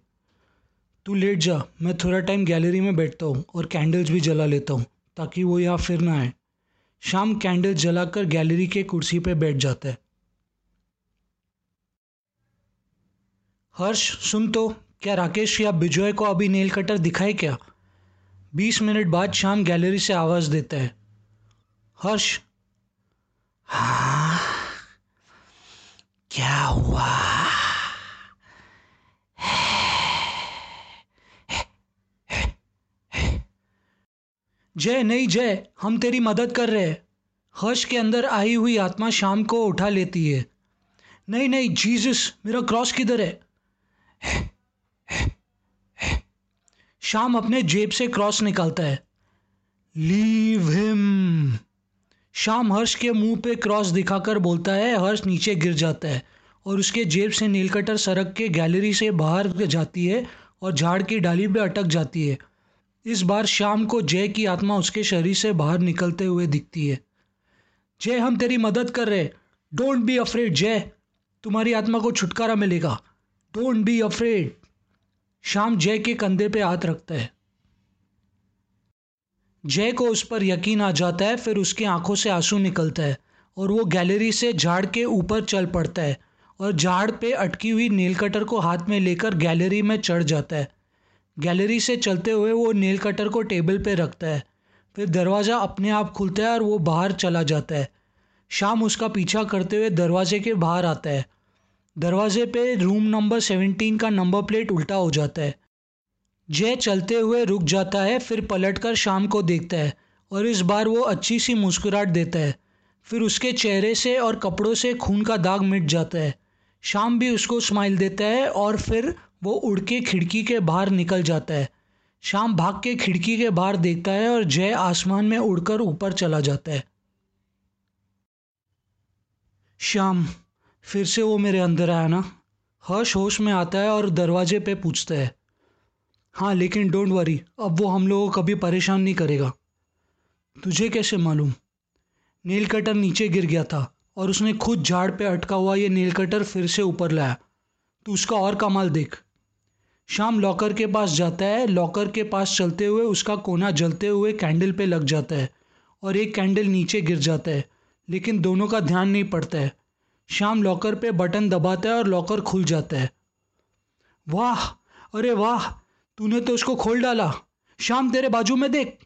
तू लेट जा, मैं थोड़ा टाइम गैलरी में बैठता हूँ और कैंडल्स भी जला लेता हूँ, ताकि वो यहाँ फिर ना आए। शाम कैंडल जलाकर गैलरी के कुर्सी पे बैठ जाता है। हर्ष, सुन तो क्या राकेश या बिजोय को अभी नेल कटर दिखाए क्या? बीस मिनट बाद शाम गैलरी से आवाज़ देता है। हर्ष। हाँ क्या हुआ? जय, नहीं जय, हम तेरी मदद कर रहे हैं। हर्ष के अंदर आई हुई आत्मा शाम को उठा लेती है। नहीं नहीं, जीसस, मेरा क्रॉस किधर है? शाम अपने जेब से क्रॉस निकालता है। Leave him. शाम हर्ष के मुँह पे क्रॉस दिखाकर बोलता है, हर्ष नीचे गिर जाता है और उसके जेब से नीलकटर सड़क के गैलरी से बाहर जाती है और झाड़ की डाली पे अटक जाती है। इस बार शाम को जय की आत्मा उसके शरीर से बाहर निकलते हुए दिखती है। जय, हम तेरी मदद कर रहे डोंट बी अफ्रेड जय। तुम्हारी आत्मा को छुटकारा मिलेगा। डोंट बी अफ्रेड शाम जय के कंधे पे हाथ रखता है। जय को उस पर यकीन आ जाता है, फिर उसकी आँखों से आँसू निकलता है और वो गैलरी से झाड़ के ऊपर चल पड़ता है और झाड़ पे अटकी हुई नील कटर को हाथ में लेकर गैलरी में चढ़ जाता है। गैलरी से चलते हुए वो नील कटर को टेबल पे रखता है। फिर दरवाज़ा अपने आप खुलता है और वो बाहर चला जाता है। शाम उसका पीछा करते हुए दरवाजे के बाहर आता है। दरवाजे पे रूम नंबर सेवनटीन का नंबर प्लेट उल्टा हो जाता है। जय चलते हुए रुक जाता है, फिर पलटकर शाम को देखता है और इस बार वो अच्छी सी मुस्कुराहट देता है। फिर उसके चेहरे से और कपड़ों से खून का दाग मिट जाता है। शाम भी उसको स्माइल देता है और फिर वो उड़ के खिड़की के बाहर निकल जाता है। शाम भाग के खिड़की के बाहर देखता है और जय आसमान में उड़कर ऊपर चला जाता है। शाम फिर से वो मेरे अंदर आया ना? हर्ष होश में आता है और दरवाजे पे पूछता है। हाँ लेकिन डोंट वरी, अब वो हम लोगों को कभी परेशान नहीं करेगा। तुझे कैसे मालूम? नील कटर नीचे गिर गया था और उसने खुद झाड़ पे अटका हुआ ये नील कटर फिर से ऊपर लाया। तो उसका और कमाल देख। शाम लॉकर के पास जाता है, लॉकर के पास चलते हुए उसका कोना जलते हुए कैंडल पे लग जाता है और एक कैंडल नीचे गिर जाता है, लेकिन दोनों का ध्यान नहीं पड़ता है। शाम लॉकर पे बटन दबाता है और लॉकर खुल जाता है। वाह! अरे वाह! तूने तो उसको खोल डाला। शाम, तेरे बाजू में देख।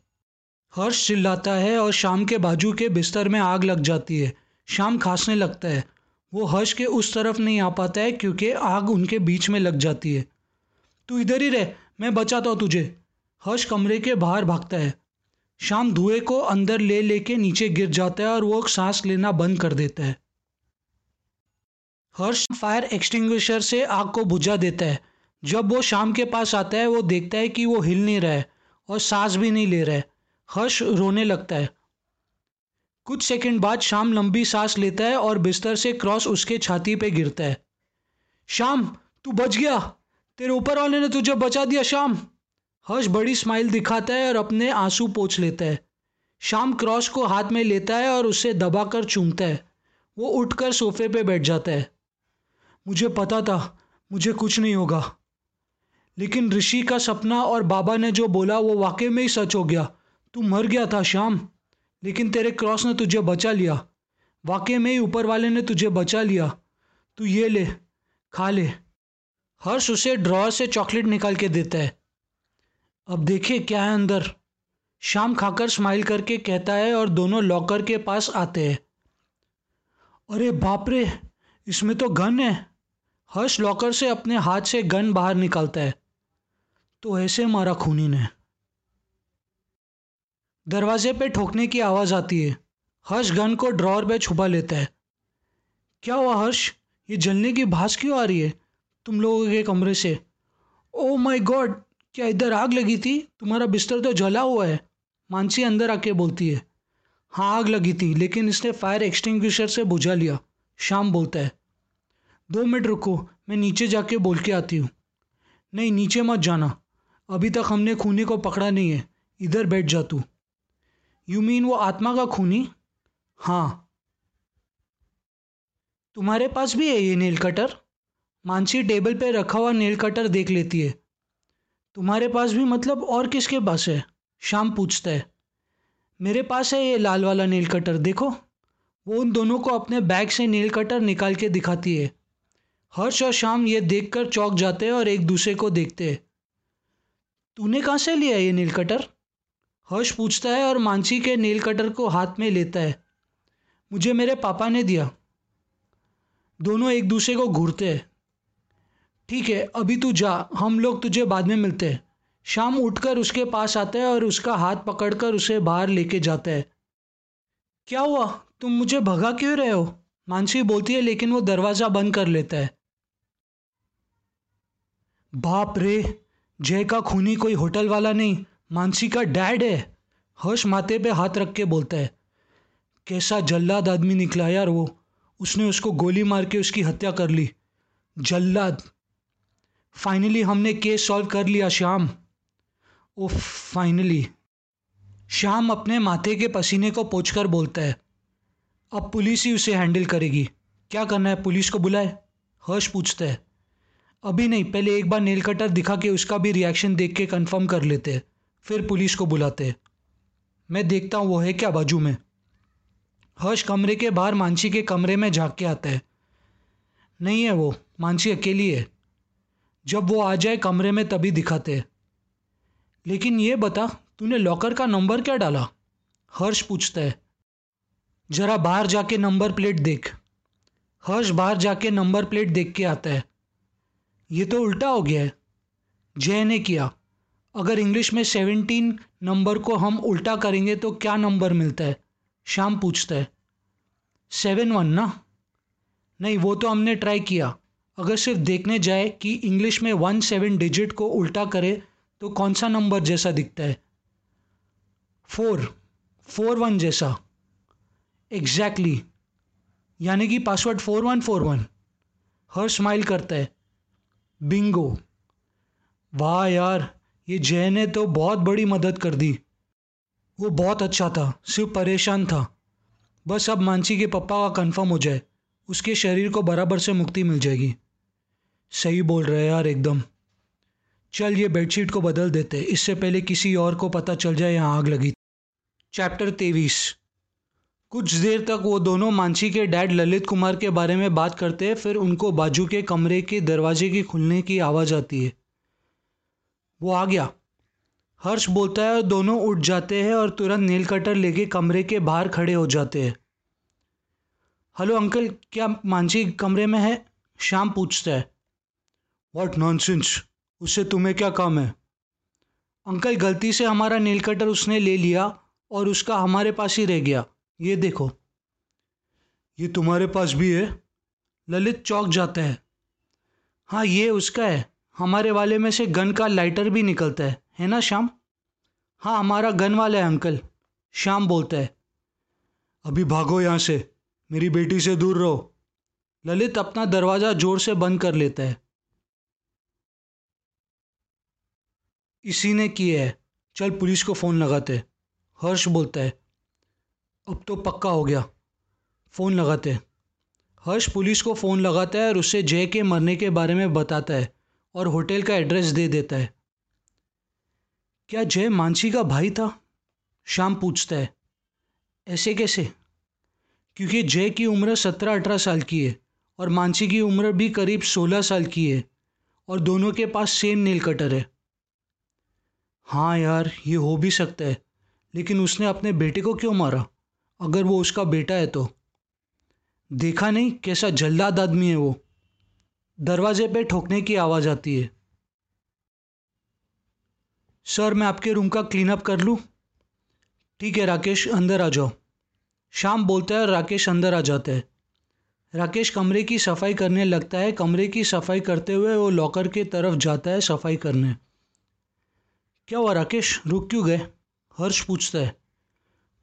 हर्ष चिल्लाता है और शाम के बाजू के बिस्तर में आग लग जाती है। शाम खांसने लगता है। वो हर्ष के उस तरफ़ नहीं आ पाता है क्योंकि आग उनके बीच में लग जाती है। तू इधर ही रह, मैं बचाता हूँ तुझे। हर्ष कमरे के बाहर भागता है। शाम धुएँ को अंदर ले लेके नीचे गिर जाता है और वो सांस लेना बंद कर देता है। हर्ष फायर एक्सटिंग्विशर से आग को बुझा देता है। जब वो शाम के पास आता है, वो देखता है कि वो हिल नहीं रहा है और सांस भी नहीं ले रहा है। हर्ष रोने लगता है। कुछ सेकंड बाद शाम लंबी सांस लेता है और बिस्तर से क्रॉस उसके छाती पे गिरता है। शाम, तू बच गया। तेरे ऊपर वाले ने तुझे बचा दिया शाम हर्ष बड़ी स्माइल दिखाता है और अपने आँसू पोछ लेता है। शाम क्रॉस को हाथ में लेता है और उसे दबाकर चूमता है। वो उठकर सोफे पे बैठ जाता है। मुझे पता था, मुझे कुछ नहीं होगा। लेकिन ऋषि का सपना और बाबा ने जो बोला, वो वाकई में ही सच हो गया। तू मर गया था शाम लेकिन तेरे क्रॉस ने तुझे बचा लिया। वाकई में ही ऊपर वाले ने तुझे बचा लिया। तू ये ले, खा ले। हर्ष उसे ड्रॉर से चॉकलेट निकाल के देता है। अब देखिए क्या है अंदर। शाम खाकर स्माइल करके कहता है और दोनों लॉकर के पास आते हैं। अरे बाप रे, इसमें तो गन है। हर्ष लॉकर से अपने हाथ से गन बाहर निकालता है। तो ऐसे मारा खूनी ने। दरवाजे पे ठोकने की आवाज़ आती है। हर्ष गन को ड्रॉर पे छुपा लेता है। क्या हुआ हर्ष? ये जलने की भास क्यों आ रही है? तुम लोगों के कमरे से। ओ माय गॉड क्या इधर आग लगी थी? तुम्हारा बिस्तर तो जला हुआ है। मानसी अंदर आके बोलती है। हाँ आग लगी थी, लेकिन इसने फायर एक्सटिंग्विशर से बुझा लिया। शाम बोलता है। दो मिनट रुको, मैं नीचे जाके बोल के आती हूँ। नहीं, नीचे मत जाना। अभी तक हमने खूनी को पकड़ा नहीं है। इधर बैठ जा तू। यू मीन वो आत्मा का खूनी? हाँ। तुम्हारे पास भी है ये नेल कटर मानसी टेबल पे रखा हुआ नेल कटर देख लेती है। तुम्हारे पास भी मतलब और किसके पास है? शाम पूछता है। मेरे पास है ये लाल वाला नेल कटर देखो। वो उन दोनों को अपने बैग से नेल कटर निकाल के दिखाती है। हर्ष और शाम ये देखकर चौक जाते हैं और एक दूसरे को देखते हैं। तूने कहाँ से लिया ये नील कटर हर्ष पूछता है और मानसी के नील कटर को हाथ में लेता है। मुझे मेरे पापा ने दिया। दोनों एक दूसरे को घूरते हैं। ठीक है, अभी तू जा, हम लोग तुझे बाद में मिलते हैं। शाम उठकर उसके पास आता है और उसका हाथ पकड़कर उसे बाहर लेके जाता है। क्या हुआ? तुम मुझे भगा क्यों रहे हो? मानसी बोलती है, लेकिन वो दरवाज़ा बंद कर लेता है। बाप रे, जय का खूनी कोई होटल वाला नहीं, मानसी का डैड है। हर्ष माथे पे हाथ रख के बोलता है। कैसा जल्लाद आदमी निकला यार वो। उसने उसको गोली मार के उसकी हत्या कर ली। जल्लाद। फाइनली हमने केस सॉल्व कर लिया, श्याम। ओ फाइनली श्याम अपने माथे के पसीने को पोछकर बोलता है, अब पुलिस ही उसे हैंडल करेगी। क्या करना है? पुलिस को बुलाए? हर्ष पूछता है, अभी नहीं, पहले एक बार नेल कटर दिखा के उसका भी रिएक्शन देख के कंफर्म कर लेते फिर पुलिस को बुलाते मैं देखता हूँ, वो है क्या बाजू में? हर्ष कमरे के बाहर, मानसी के कमरे में झाँक के आता है, नहीं है वो, मानसी अकेली है। जब वो आ जाए कमरे में तभी दिखाते लेकिन ये बता, तूने लॉकर का नंबर क्या डाला? हर्ष पूछता है। ज़रा बाहर जाके नंबर प्लेट देख। हर्ष बाहर जाके नंबर प्लेट देख के आता है। ये तो उल्टा हो गया है। जय ने किया। अगर इंग्लिश में सेवनटीन नंबर को हम उल्टा करेंगे तो क्या नंबर मिलता है? शाम पूछता है। सेवन वन ना? नहीं, वो तो हमने ट्राई किया। अगर सिर्फ़ देखने जाए कि इंग्लिश में वन सेवन डिजिट को उल्टा करे तो कौन सा नंबर जैसा दिखता है? फोर फोर वन जैसा. Exactly exactly. यानी कि password four one four one हर स्माइल करता है. बिंगो वाह यार, ये जय ने तो बहुत बड़ी मदद कर दी। वो बहुत अच्छा था, सिर्फ़ परेशान था। बस अब मानसी के पप्पा का कंफर्म हो जाए, उसके शरीर को बराबर से मुक्ति मिल जाएगी। सही बोल रहे यार एकदम। चल ये बेडशीट को बदल देते। इससे पहले किसी और को पता चल जाए यहाँ आग लगी। चैप्टर तेईस। कुछ देर तक वो दोनों मानसी के डैड ललित कुमार के बारे में बात करते हैं फिर उनको बाजू के कमरे के दरवाजे की खुलने की आवाज़ आती है। वो आ गया। हर्ष बोलता है और दोनों उठ जाते हैं और तुरंत नील कटर लेके कमरे के बाहर खड़े हो जाते हैं। हेलो अंकल, क्या मानसी कमरे में है? शाम पूछता है। वॉट नॉनसेंस उससे तुम्हें क्या काम है? अंकल, गलती से हमारा नील कटर उसने ले लिया और उसका हमारे पास ही रह गया। ये देखो। ये तुम्हारे पास भी है? ललित चौक जाता है। हाँ ये उसका है। हमारे वाले में से गन का लाइटर भी निकलता है। है ना, श्याम? हाँ हमारा गन वाला है, अंकल। श्याम बोलता है। अभी भागो यहाँ से। मेरी बेटी से दूर रहो। ललित अपना दरवाज़ा ज़ोर से बंद कर लेता है। इसी ने किया है। चल, पुलिस को फ़ोन लगाते हर्ष बोलता है, अब तो पक्का हो गया। फ़ोन लगाते हर्ष पुलिस को फ़ोन लगाता है और उसे जय के मरने के बारे में बताता है और होटल का एड्रेस दे देता है। क्या जय मानसी का भाई था? शाम पूछता है। ऐसे कैसे? क्योंकि जय की उम्र सत्रह अठारह साल की है और मानसी की उम्र भी करीब सोलह साल की है और दोनों के पास सेम नील कटर है। हाँ यार, ये हो भी सकता है। लेकिन उसने अपने बेटे को क्यों मारा? अगर वो उसका बेटा है तो। देखा नहीं कैसा जल्लाद आदमी है वो। दरवाजे पे ठोकने की आवाज़ आती है। सर, मैं आपके रूम का क्लीन अप कर लूँ? ठीक है, राकेश, अंदर आ जाओ। शाम बोलता है और राकेश अंदर आ जाता है। राकेश कमरे की सफ़ाई करने लगता है। कमरे की सफ़ाई करते हुए वो लॉकर के तरफ़ जाता है सफ़ाई करने। क्या हुआ राकेश? रुक क्यों गए? हर्ष पूछता है।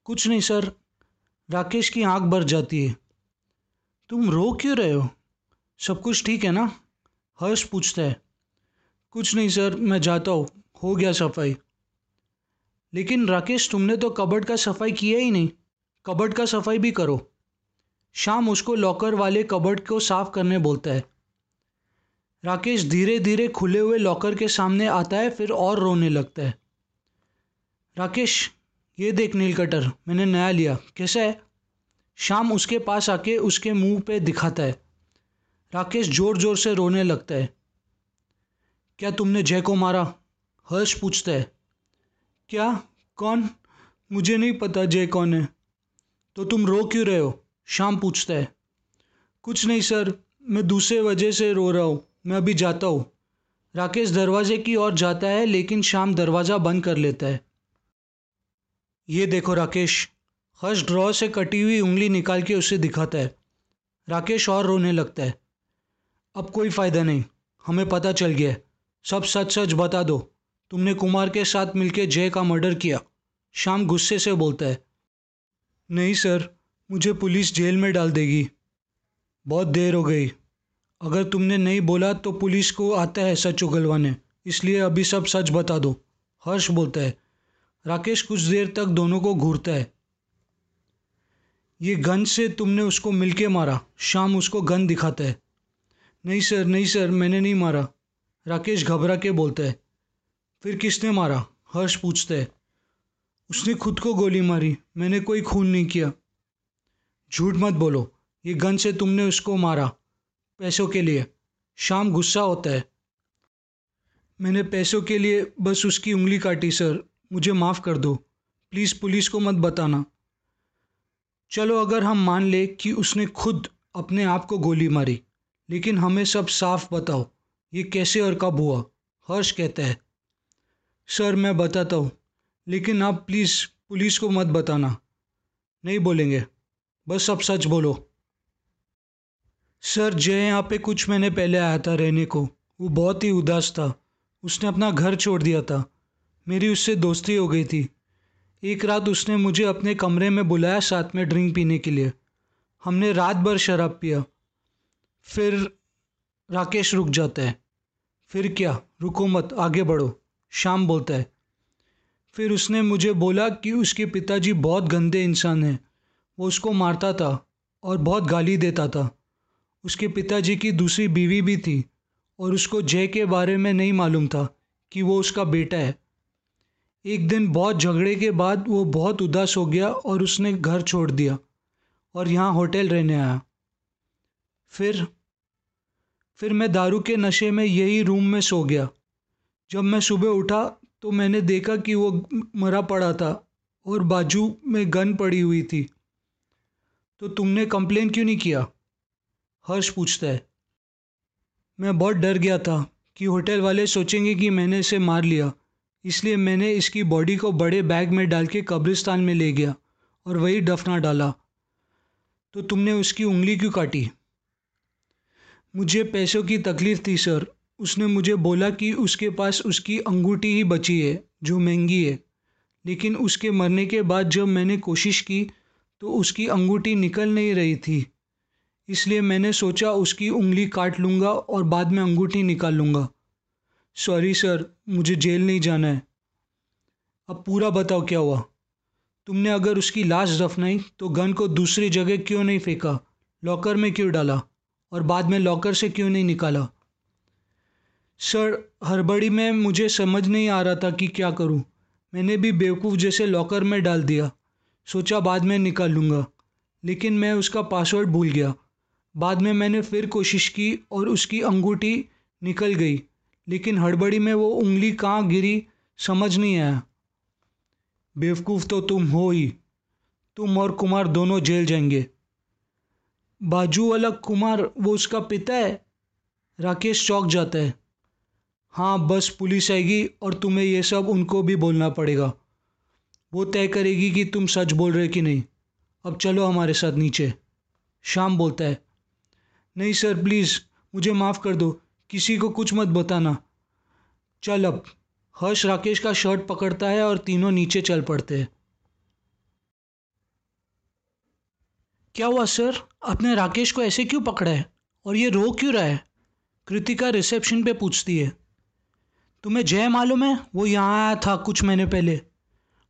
कुछ नहीं सर, राकेश की आँख भर जाती है। तुम रो क्यों रहे हो? सब कुछ ठीक है ना? हर्ष पूछता है। कुछ नहीं सर, मैं जाता हूँ। हो गया सफ़ाई। लेकिन राकेश, तुमने तो कबर्ड का सफ़ाई किया ही नहीं। कबर्ड का सफ़ाई भी करो। शाम उसको लॉकर वाले कबर्ड को साफ़ करने बोलता है। राकेश धीरे धीरे खुले हुए लॉकर के सामने आता है, फिर और रोने लगता है। राकेश, ये देख नील कटर मैंने नया लिया। कैसा है? शाम उसके पास आके उसके मुँह पे दिखाता है। राकेश ज़ोर ज़ोर से रोने लगता है। क्या तुमने जय को मारा? हर्ष पूछता है। क्या? कौन? मुझे नहीं पता जय कौन है। तो तुम रो क्यों रहे हो? शाम पूछता है। कुछ नहीं सर, मैं दूसरे वजह से रो रहा हूँ। मैं अभी जाता हूँ। राकेश दरवाजे की ओर जाता है, लेकिन शाम दरवाज़ा बंद कर लेता है। ये देखो राकेश। हर्ष ड्रॉ से कटी हुई उंगली निकाल के उसे दिखाता है। राकेश और रोने लगता है। अब कोई फ़ायदा नहीं। हमें पता चल गया सब सच सच बता दो। तुमने कुमार के साथ मिलकर जय का मर्डर किया। शाम गुस्से से बोलता है। नहीं सर, मुझे पुलिस जेल में डाल देगी। बहुत देर हो गई। अगर तुमने नहीं बोला तो पुलिस को आता है सच उगलवाने। इसलिए अभी सब सच बता दो। हर्ष बोलता है, राकेश कुछ देर तक दोनों को घूरता है। ये गन से तुमने उसको मिलके मारा। शाम उसको गन दिखाता है। नहीं सर नहीं सर, मैंने नहीं मारा। राकेश घबरा के बोलता है, फिर किसने मारा? हर्ष पूछता है, उसने खुद को गोली मारी। मैंने कोई खून नहीं किया। झूठ मत बोलो। ये गन से तुमने उसको मारा। पैसों के लिए। शाम गुस्सा होता है। मैंने पैसों के लिए बस उसकी उंगली काटी, सर। मुझे माफ़ कर दो। प्लीज़ पुलिस को मत बताना। चलो, अगर हम मान ले कि उसने खुद अपने आप को गोली मारी, लेकिन हमें सब साफ़ बताओ, ये कैसे और कब हुआ? हर्ष कहता है। सर, मैं बताता हूँ, लेकिन आप प्लीज़ पुलिस को मत बताना। नहीं बोलेंगे। बस अब सच बोलो। सर जय यहाँ पे कुछ महीने पहले आया था रहने को, वो बहुत ही उदास था। उसने अपना घर छोड़ दिया था। मेरी उससे दोस्ती हो गई थी। एक रात उसने मुझे अपने कमरे में बुलाया साथ में ड्रिंक पीने के लिए। हमने रात भर शराब पिया। फिर राकेश रुक जाता है। फिर क्या? रुको मत, आगे बढ़ो। शाम बोलता है। फिर उसने मुझे बोला कि उसके पिताजी बहुत गंदे इंसान हैं। वो उसको मारता था और बहुत गाली देता था। उसके पिताजी की दूसरी बीवी भी थी और उसको जय के बारे में नहीं मालूम था कि वो उसका बेटा है। एक दिन बहुत झगड़े के बाद वो बहुत उदास हो गया और उसने घर छोड़ दिया और यहाँ होटल रहने आया। फिर फिर मैं दारू के नशे में यही रूम में सो गया। जब मैं सुबह उठा तो मैंने देखा कि वो मरा पड़ा था और बाजू में गन पड़ी हुई थी। तो तुमने कंप्लेन क्यों नहीं किया? हर्ष पूछता है। मैं बहुत डर गया था कि होटल वाले सोचेंगे कि मैंने इसे मार लिया। इसलिए मैंने इसकी बॉडी को बड़े बैग में डाल के कब्रिस्तान में ले गया और वही दफना डाला। तो तुमने उसकी उंगली क्यों काटी? मुझे पैसों की तकलीफ़ थी, सर। उसने मुझे बोला कि उसके पास उसकी अंगूठी ही बची है, जो महँगी है। लेकिन उसके मरने के बाद जब मैंने कोशिश की तो उसकी अंगूठी निकल नहीं रही थी। इसलिए मैंने सोचा उसकी उंगली काट लूँगा और बाद में अंगूठी निकाल लूँगा। सॉरी सर मुझे जेल नहीं जाना है। अब पूरा बताओ क्या हुआ? तुमने अगर उसकी लाश दफनाई तो गन को दूसरी जगह क्यों नहीं फेंका? लॉकर में क्यों डाला? और बाद में लॉकर से क्यों नहीं निकाला? सर हड़बड़ी में मुझे समझ नहीं आ रहा था कि क्या करूँ। मैंने भी बेवकूफ़ जैसे लॉकर में डाल दिया। सोचा बाद में निकाल लूँगा। लेकिन मैं उसका पासवर्ड भूल गया। बाद में मैंने फिर कोशिश की और उसकी अंगूठी निकल गई, लेकिन हड़बड़ी में वो उंगली कहाँ गिरी समझ नहीं आया। बेवकूफ़ तो तुम हो ही, तुम और कुमार दोनों जेल जाएँगे। बाजू वाला कुमार, वो उसका पिता है? राकेश चौक जाता है। हाँ बस पुलिस आएगी और तुम्हें ये सब उनको भी बोलना पड़ेगा। वो तय करेगी कि तुम सच बोल रहे कि नहीं। अब चलो हमारे साथ नीचे। शाम बोलता है। नहीं सर प्लीज़ मुझे माफ़ कर दो। किसी को कुछ मत बताना। चल अब। हर्ष राकेश का शर्ट पकड़ता है और तीनों नीचे चल पड़ते हैं। क्या हुआ सर आपने राकेश को ऐसे क्यों पकड़ा है? और ये रो क्यों रहा है? कृतिका रिसेप्शन पे पूछती है। तुम्हें जय मालूम है? वो यहाँ आया था कुछ महीने पहले।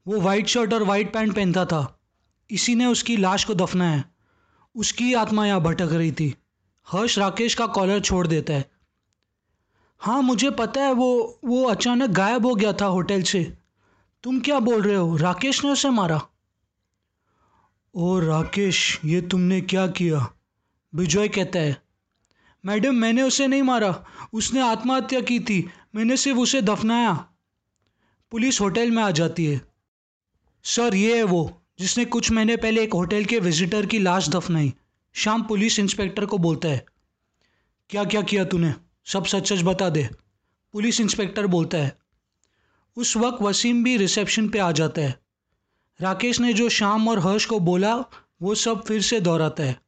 वो वाइट शर्ट और वाइट पैंट पहनता था। इसी ने उसकी लाश को दफनाया। उसकी आत्मा यहाँ भटक रही थी। हर्ष राकेश का कॉलर छोड़ देता है। हाँ मुझे पता है वो वो अचानक गायब हो गया था होटल से। तुम क्या बोल रहे हो? राकेश ने उसे मारा। ओ राकेश, ये तुमने क्या किया? विजय कहता है। मैडम, मैंने उसे नहीं मारा। उसने आत्महत्या की थी। मैंने सिर्फ़ उसे दफनाया। पुलिस होटल में आ जाती है। सर, ये है वो, जिसने कुछ महीने पहले एक होटल के विजिटर की लाश दफनाई। शाम पुलिस इंस्पेक्टर को बोलता है, क्या क्या किया तूने? सब सच सच बता दे। पुलिस इंस्पेक्टर बोलता है, उस वक्त वसीम भी रिसेप्शन पे आ जाता है। राकेश ने जो शाम और हर्ष को बोला, वो सब फिर से दोहराता है।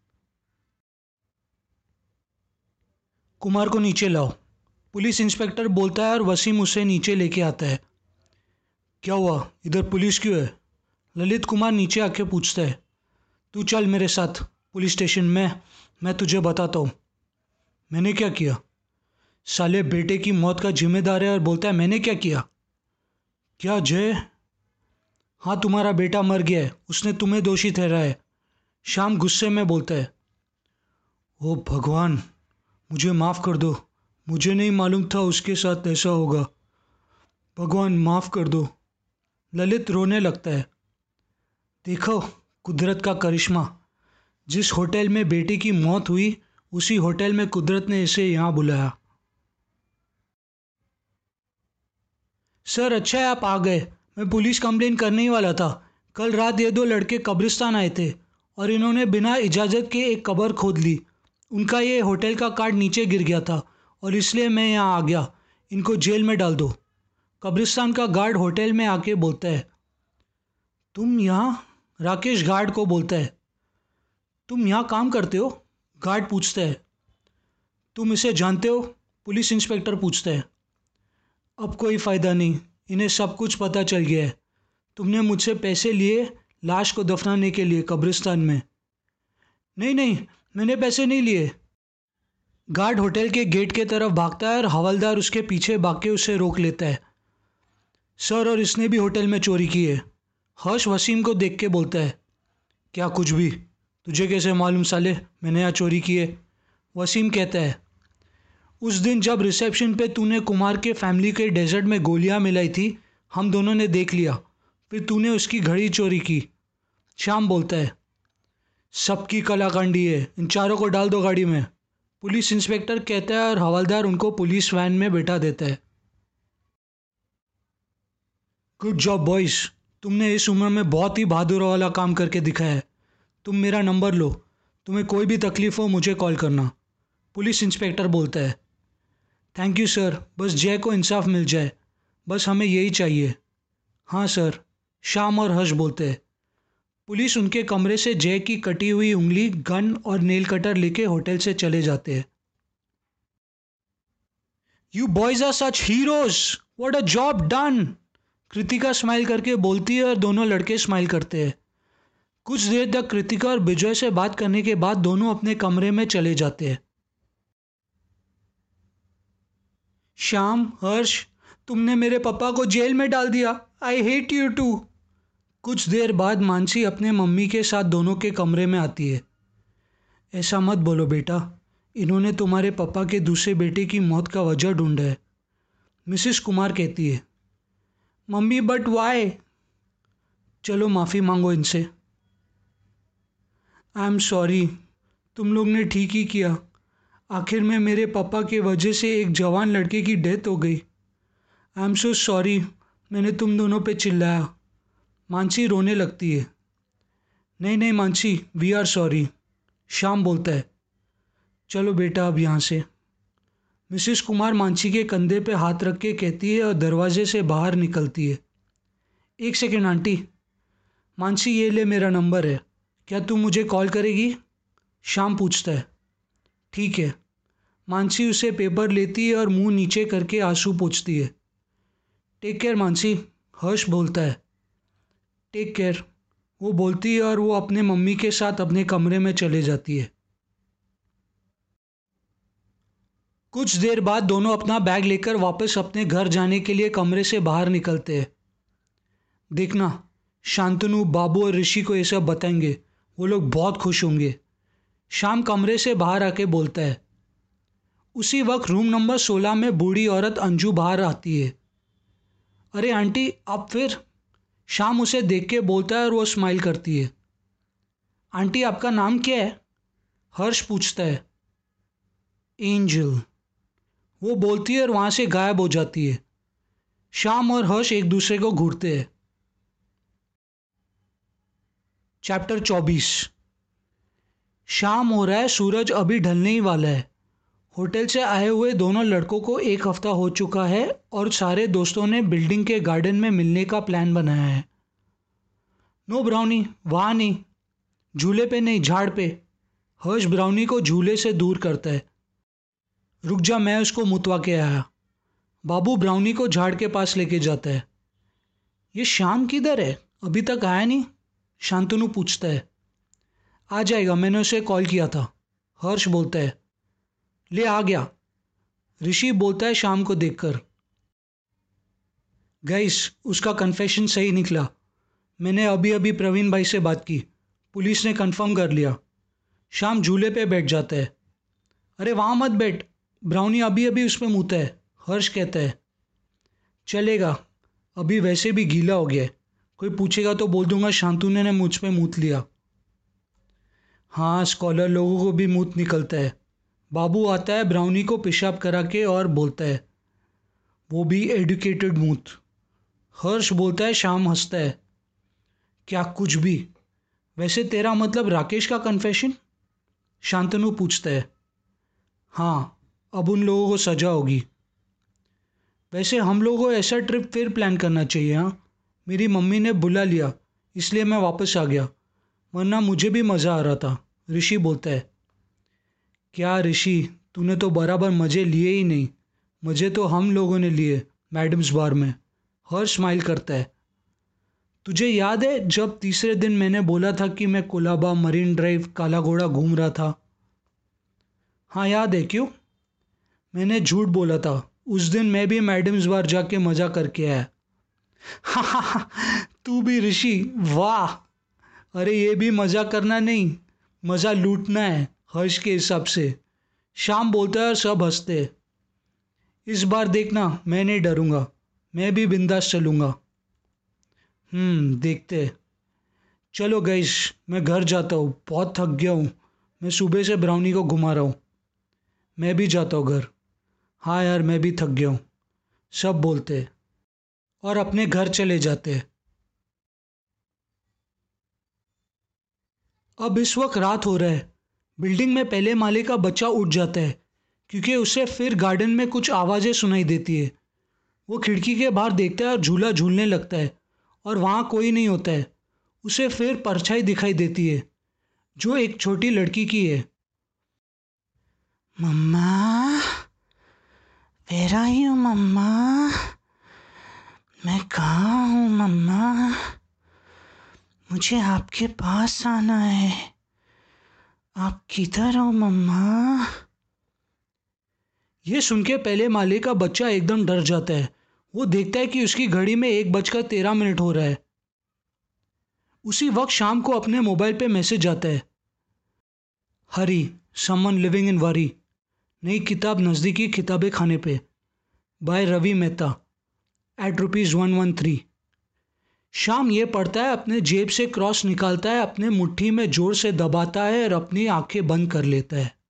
कुमार को नीचे लाओ। पुलिस इंस्पेक्टर बोलता है और वसीम उसे नीचे लेके आता है। क्या हुआ? इधर पुलिस क्यों है? ललित कुमार नीचे आके पूछता है, तू चल मेरे साथ। पुलिस स्टेशन में, मैं तुझे बताता हूँ। मैंने क्या किया? साले बेटे की मौत का जिम्मेदार है और बोलता है, मैंने क्या किया? क्या, जय? हाँ तुम्हारा बेटा मर गया है। उसने तुम्हें दोषी ठहराया है। शाम गुस्से में बोलता है, ओ भगवान, मुझे माफ़ कर दो। मुझे नहीं मालूम था उसके साथ ऐसा होगा। भगवान, माफ़ कर दो। ललित रोने लगता है, देखो, कुदरत का करिश्मा। जिस होटल में बेटे की मौत हुई, उसी होटल में कुदरत ने इसे यहाँ बुलाया। सर अच्छा है, आप आ गए। मैं पुलिस कंप्लेन करने ही वाला था। कल रात ये दो लड़के कब्रिस्तान आए थे और इन्होंने बिना इजाज़त के एक कब्र खोद ली। उनका ये होटल का कार्ड नीचे गिर गया था और इसलिए मैं यहाँ आ गया। इनको जेल में डाल दो। कब्रिस्तान का गार्ड होटल में आके बोलता है, तुम यहाँ राकेश गार्ड को बोलता है। तुम यहाँ काम करते हो? गार्ड पूछता है। तुम इसे जानते हो? पुलिस इंस्पेक्टर पूछता है। अब कोई फ़ायदा नहीं। इन्हें सब कुछ पता चल गया है। तुमने मुझसे पैसे लिए लाश को दफनाने के लिए कब्रिस्तान में। नहीं नहीं, मैंने पैसे नहीं लिए। गार्ड होटल के गेट के तरफ़ भागता है और हवलदार उसके पीछे भाग के उसे रोक लेता है। सर, और इसने भी होटल में चोरी की है। हर्ष वसीम को देख के बोलता है। क्या कुछ भी? तुझे कैसे मालूम साले मैंने यहाँ चोरी की है? वसीम कहता है, उस दिन जब रिसेप्शन पे तूने कुमार के फैमिली के डेजर्ट में गोलियाँ मिलाई थी, हम दोनों ने देख लिया। फिर तूने उसकी घड़ी चोरी की। श्याम बोलता है, सबकी कलाकांडी है, इन चारों को डाल दो गाड़ी में। पुलिस इंस्पेक्टर कहता है और हवलदार उनको पुलिस वैन में बैठा देता है। गुड जॉब बॉयज़ तुमने इस उम्र में बहुत ही बहादुर वाला काम करके दिखाया है। तुम मेरा नंबर लो। तुम्हें कोई भी तकलीफ़ हो, मुझे कॉल करना। पुलिस इंस्पेक्टर बोलता है। थैंक यू सर बस जय को इंसाफ मिल जाए। बस हमें यही चाहिए। हाँ सर शाम और हर्ष बोलते हैं। पुलिस उनके कमरे से जय की कटी हुई उंगली, गन और नेल कटर लेके होटल से चले जाते हैं। You boys are such heroes what a job done Kritika smile करके बोलती है और दोनों लड़के स्माइल करते हैं। कुछ देर तक कृतिका और विजय से बात करने के बाद दोनों अपने कमरे में चले जाते हैं। श्याम, हर्ष, तुमने मेरे पापा को जेल में डाल दिया। आई हेट यू टू कुछ देर बाद मानसी अपने मम्मी के साथ दोनों के कमरे में आती है। ऐसा मत बोलो बेटा, इन्होंने तुम्हारे पापा के दूसरे बेटे की मौत का वजह ढूंढा है। मिसिस कुमार कहती है, मम्मी बट वाई चलो, माफ़ी मांगो इनसे। आई एम सॉरी तुम लोग ने ठीक ही किया। आखिर में मेरे पापा के वजह से एक जवान लड़के की डेथ हो गई। आई एम सो सॉरी मैंने तुम दोनों पे चिल्लाया। मानसी रोने लगती है। नहीं नहीं मानसी वी आर सॉरी शाम बोलता है। चलो बेटा, अब यहाँ से। मिसिस कुमार मानसी के कंधे पे हाथ रख के कहती है और दरवाजे से बाहर निकलती है। एक सेकेंड, आंटी। मानसी, ये ले मेरा नंबर है। क्या तू मुझे कॉल करेगी? शाम पूछता है। ठीक है। मानसी उसे पेपर लेती है और मुँह नीचे करके आँसू पोछती है। Take care Mansi. हर्ष बोलता है। टेक केयर वो बोलती है और वो अपने मम्मी के साथ अपने कमरे में चले जाती है। कुछ देर बाद दोनों अपना बैग लेकर वापस अपने घर जाने के लिए कमरे से बाहर निकलते हैं। देखना, शांतनु, बाबू और ऋषि को ये सब बताएँगे। वो लोग बहुत खुश होंगे। शाम कमरे से बाहर आके बोलता है, उसी वक्त रूम नंबर सोलह में बूढ़ी औरत अंजू बाहर आती है। अरे आंटी, आप फिर? शाम उसे देख के बोलता है और वो स्माइल करती है। आंटी, आपका नाम क्या है? हर्ष पूछता है। एंजल। वो बोलती है और वहाँ से गायब हो जाती है। शाम और हर्ष एक दूसरे को घूरते हैं। चैप्टर चौबीस। शाम हो रहा है, सूरज अभी ढलने ही वाला है। होटल से आए हुए दोनों लड़कों को एक हफ़्ता हो चुका है और सारे दोस्तों ने बिल्डिंग के गार्डन में मिलने का प्लान बनाया है। नो ब्राउनी, वहाँ नहीं। झूले पे नहीं, झाड़ पे। हर्ष ब्राउनी को झूले से दूर करता है। रुक जा, मैं उसको मुतवा के आया। बाबू ब्राउनी को झाड़ के पास लेके जाता है। ये शाम किधर है? अभी तक आया नहीं? शांतनु पूछता है, आ जाएगा, मैंने उसे कॉल किया था। हर्ष बोलता है, ले आ गया। ऋषि बोलता है शाम को देखकर गैस उसका कन्फेशन सही निकला। मैंने अभी अभी प्रवीण भाई से बात की। पुलिस ने कंफर्म कर लिया। शाम झूले पे बैठ जाता है। अरे, वहाँ मत बैठ। ब्राउनी अभी अभी उसमें मुँहता है। हर्ष कहता है, चलेगा। अभी वैसे भी गीला हो गया है। कोई पूछेगा तो बोल दूँगा, शांतनु ने मुझ पे मूत लिया। हाँ स्कॉलर लोगों को भी मूत निकलता है। बाबू आता है ब्राउनी को पेशाब करा के और बोलता है, वो भी एडुकेटेड मूत। हर्ष बोलता है, शाम हंसता है। क्या कुछ भी? वैसे तेरा मतलब राकेश का कन्फेशन शांतनु पूछता है हाँ अब उन लोगों को सजा होगी। वैसे हम लोगों को ऐसा ट्रिप फिर प्लान करना चाहिए हाँ? मेरी मम्मी ने बुला लिया, इसलिए मैं वापस आ गया। वरना मुझे भी मज़ा आ रहा था, ऋषि बोलता है। क्या ऋषि, तूने तो बराबर मज़े लिए ही नहीं। मज़े तो हम लोगों ने लिए, मैडम्स बार में। हर स्माइल करता है। तुझे याद है जब तीसरे दिन मैंने बोला था कि मैं कोलाबा मरीन ड्राइव काला घोड़ा घूम रहा था? हाँ याद है, क्यों? मैंने झूठ बोला था। उस दिन मैं भी मैडम्स बार जाके मज़ा करके आया। तू भी ऋषि, वाह। अरे, ये भी मज़ा करना नहीं, मज़ा लूटना है, हर्ष के हिसाब से। शाम बोलता है और सब हँसते इस बार देखना, मैं नहीं डरूँगा, मैं भी बिंदास चलूँगा। हम्म देखते चलो गईश मैं घर जाता हूँ, बहुत थक गया हूँ। मैं सुबह से ब्राउनी को घुमा रहा हूँ। मैं भी जाता हूँ घर। हाँ यार, मैं भी थक गया हूँ। सब बोलते और अपने घर चले जाते हैं। अब इस वक्त रात हो रहा है। बिल्डिंग में पहले माले का बच्चा उठ जाता है, क्योंकि उसे फिर गार्डन में कुछ आवाज़ें सुनाई देती है। वो खिड़की के बाहर देखता है और झूला झूलने लगता है, और वहाँ कोई नहीं होता है। उसे फिर परछाई दिखाई देती है, जो एक छोटी लड़की की है। Mama where are you mama? मैं कहाँ हूँ, मम्मा? मुझे आपके पास आना है। आप किधर हो, मम्मा? ये सुन के पहले माले का बच्चा एकदम डर जाता है। वो देखता है कि उसकी घड़ी में एक बजकर तेरह मिनट हो रहा है। उसी वक्त शाम को अपने मोबाइल पे मैसेज आता है। हरी, समन लिविंग इन वारी। नई किताब नज़दीकी किताबें खाने पे। By Ravi Mehta. Eight rupees one one three Shaam ये पढ़ता है, अपने जेब से क्रॉस निकालता है, अपने मुट्ठी में ज़ोर से दबाता है और अपनी आँखें बंद कर लेता है।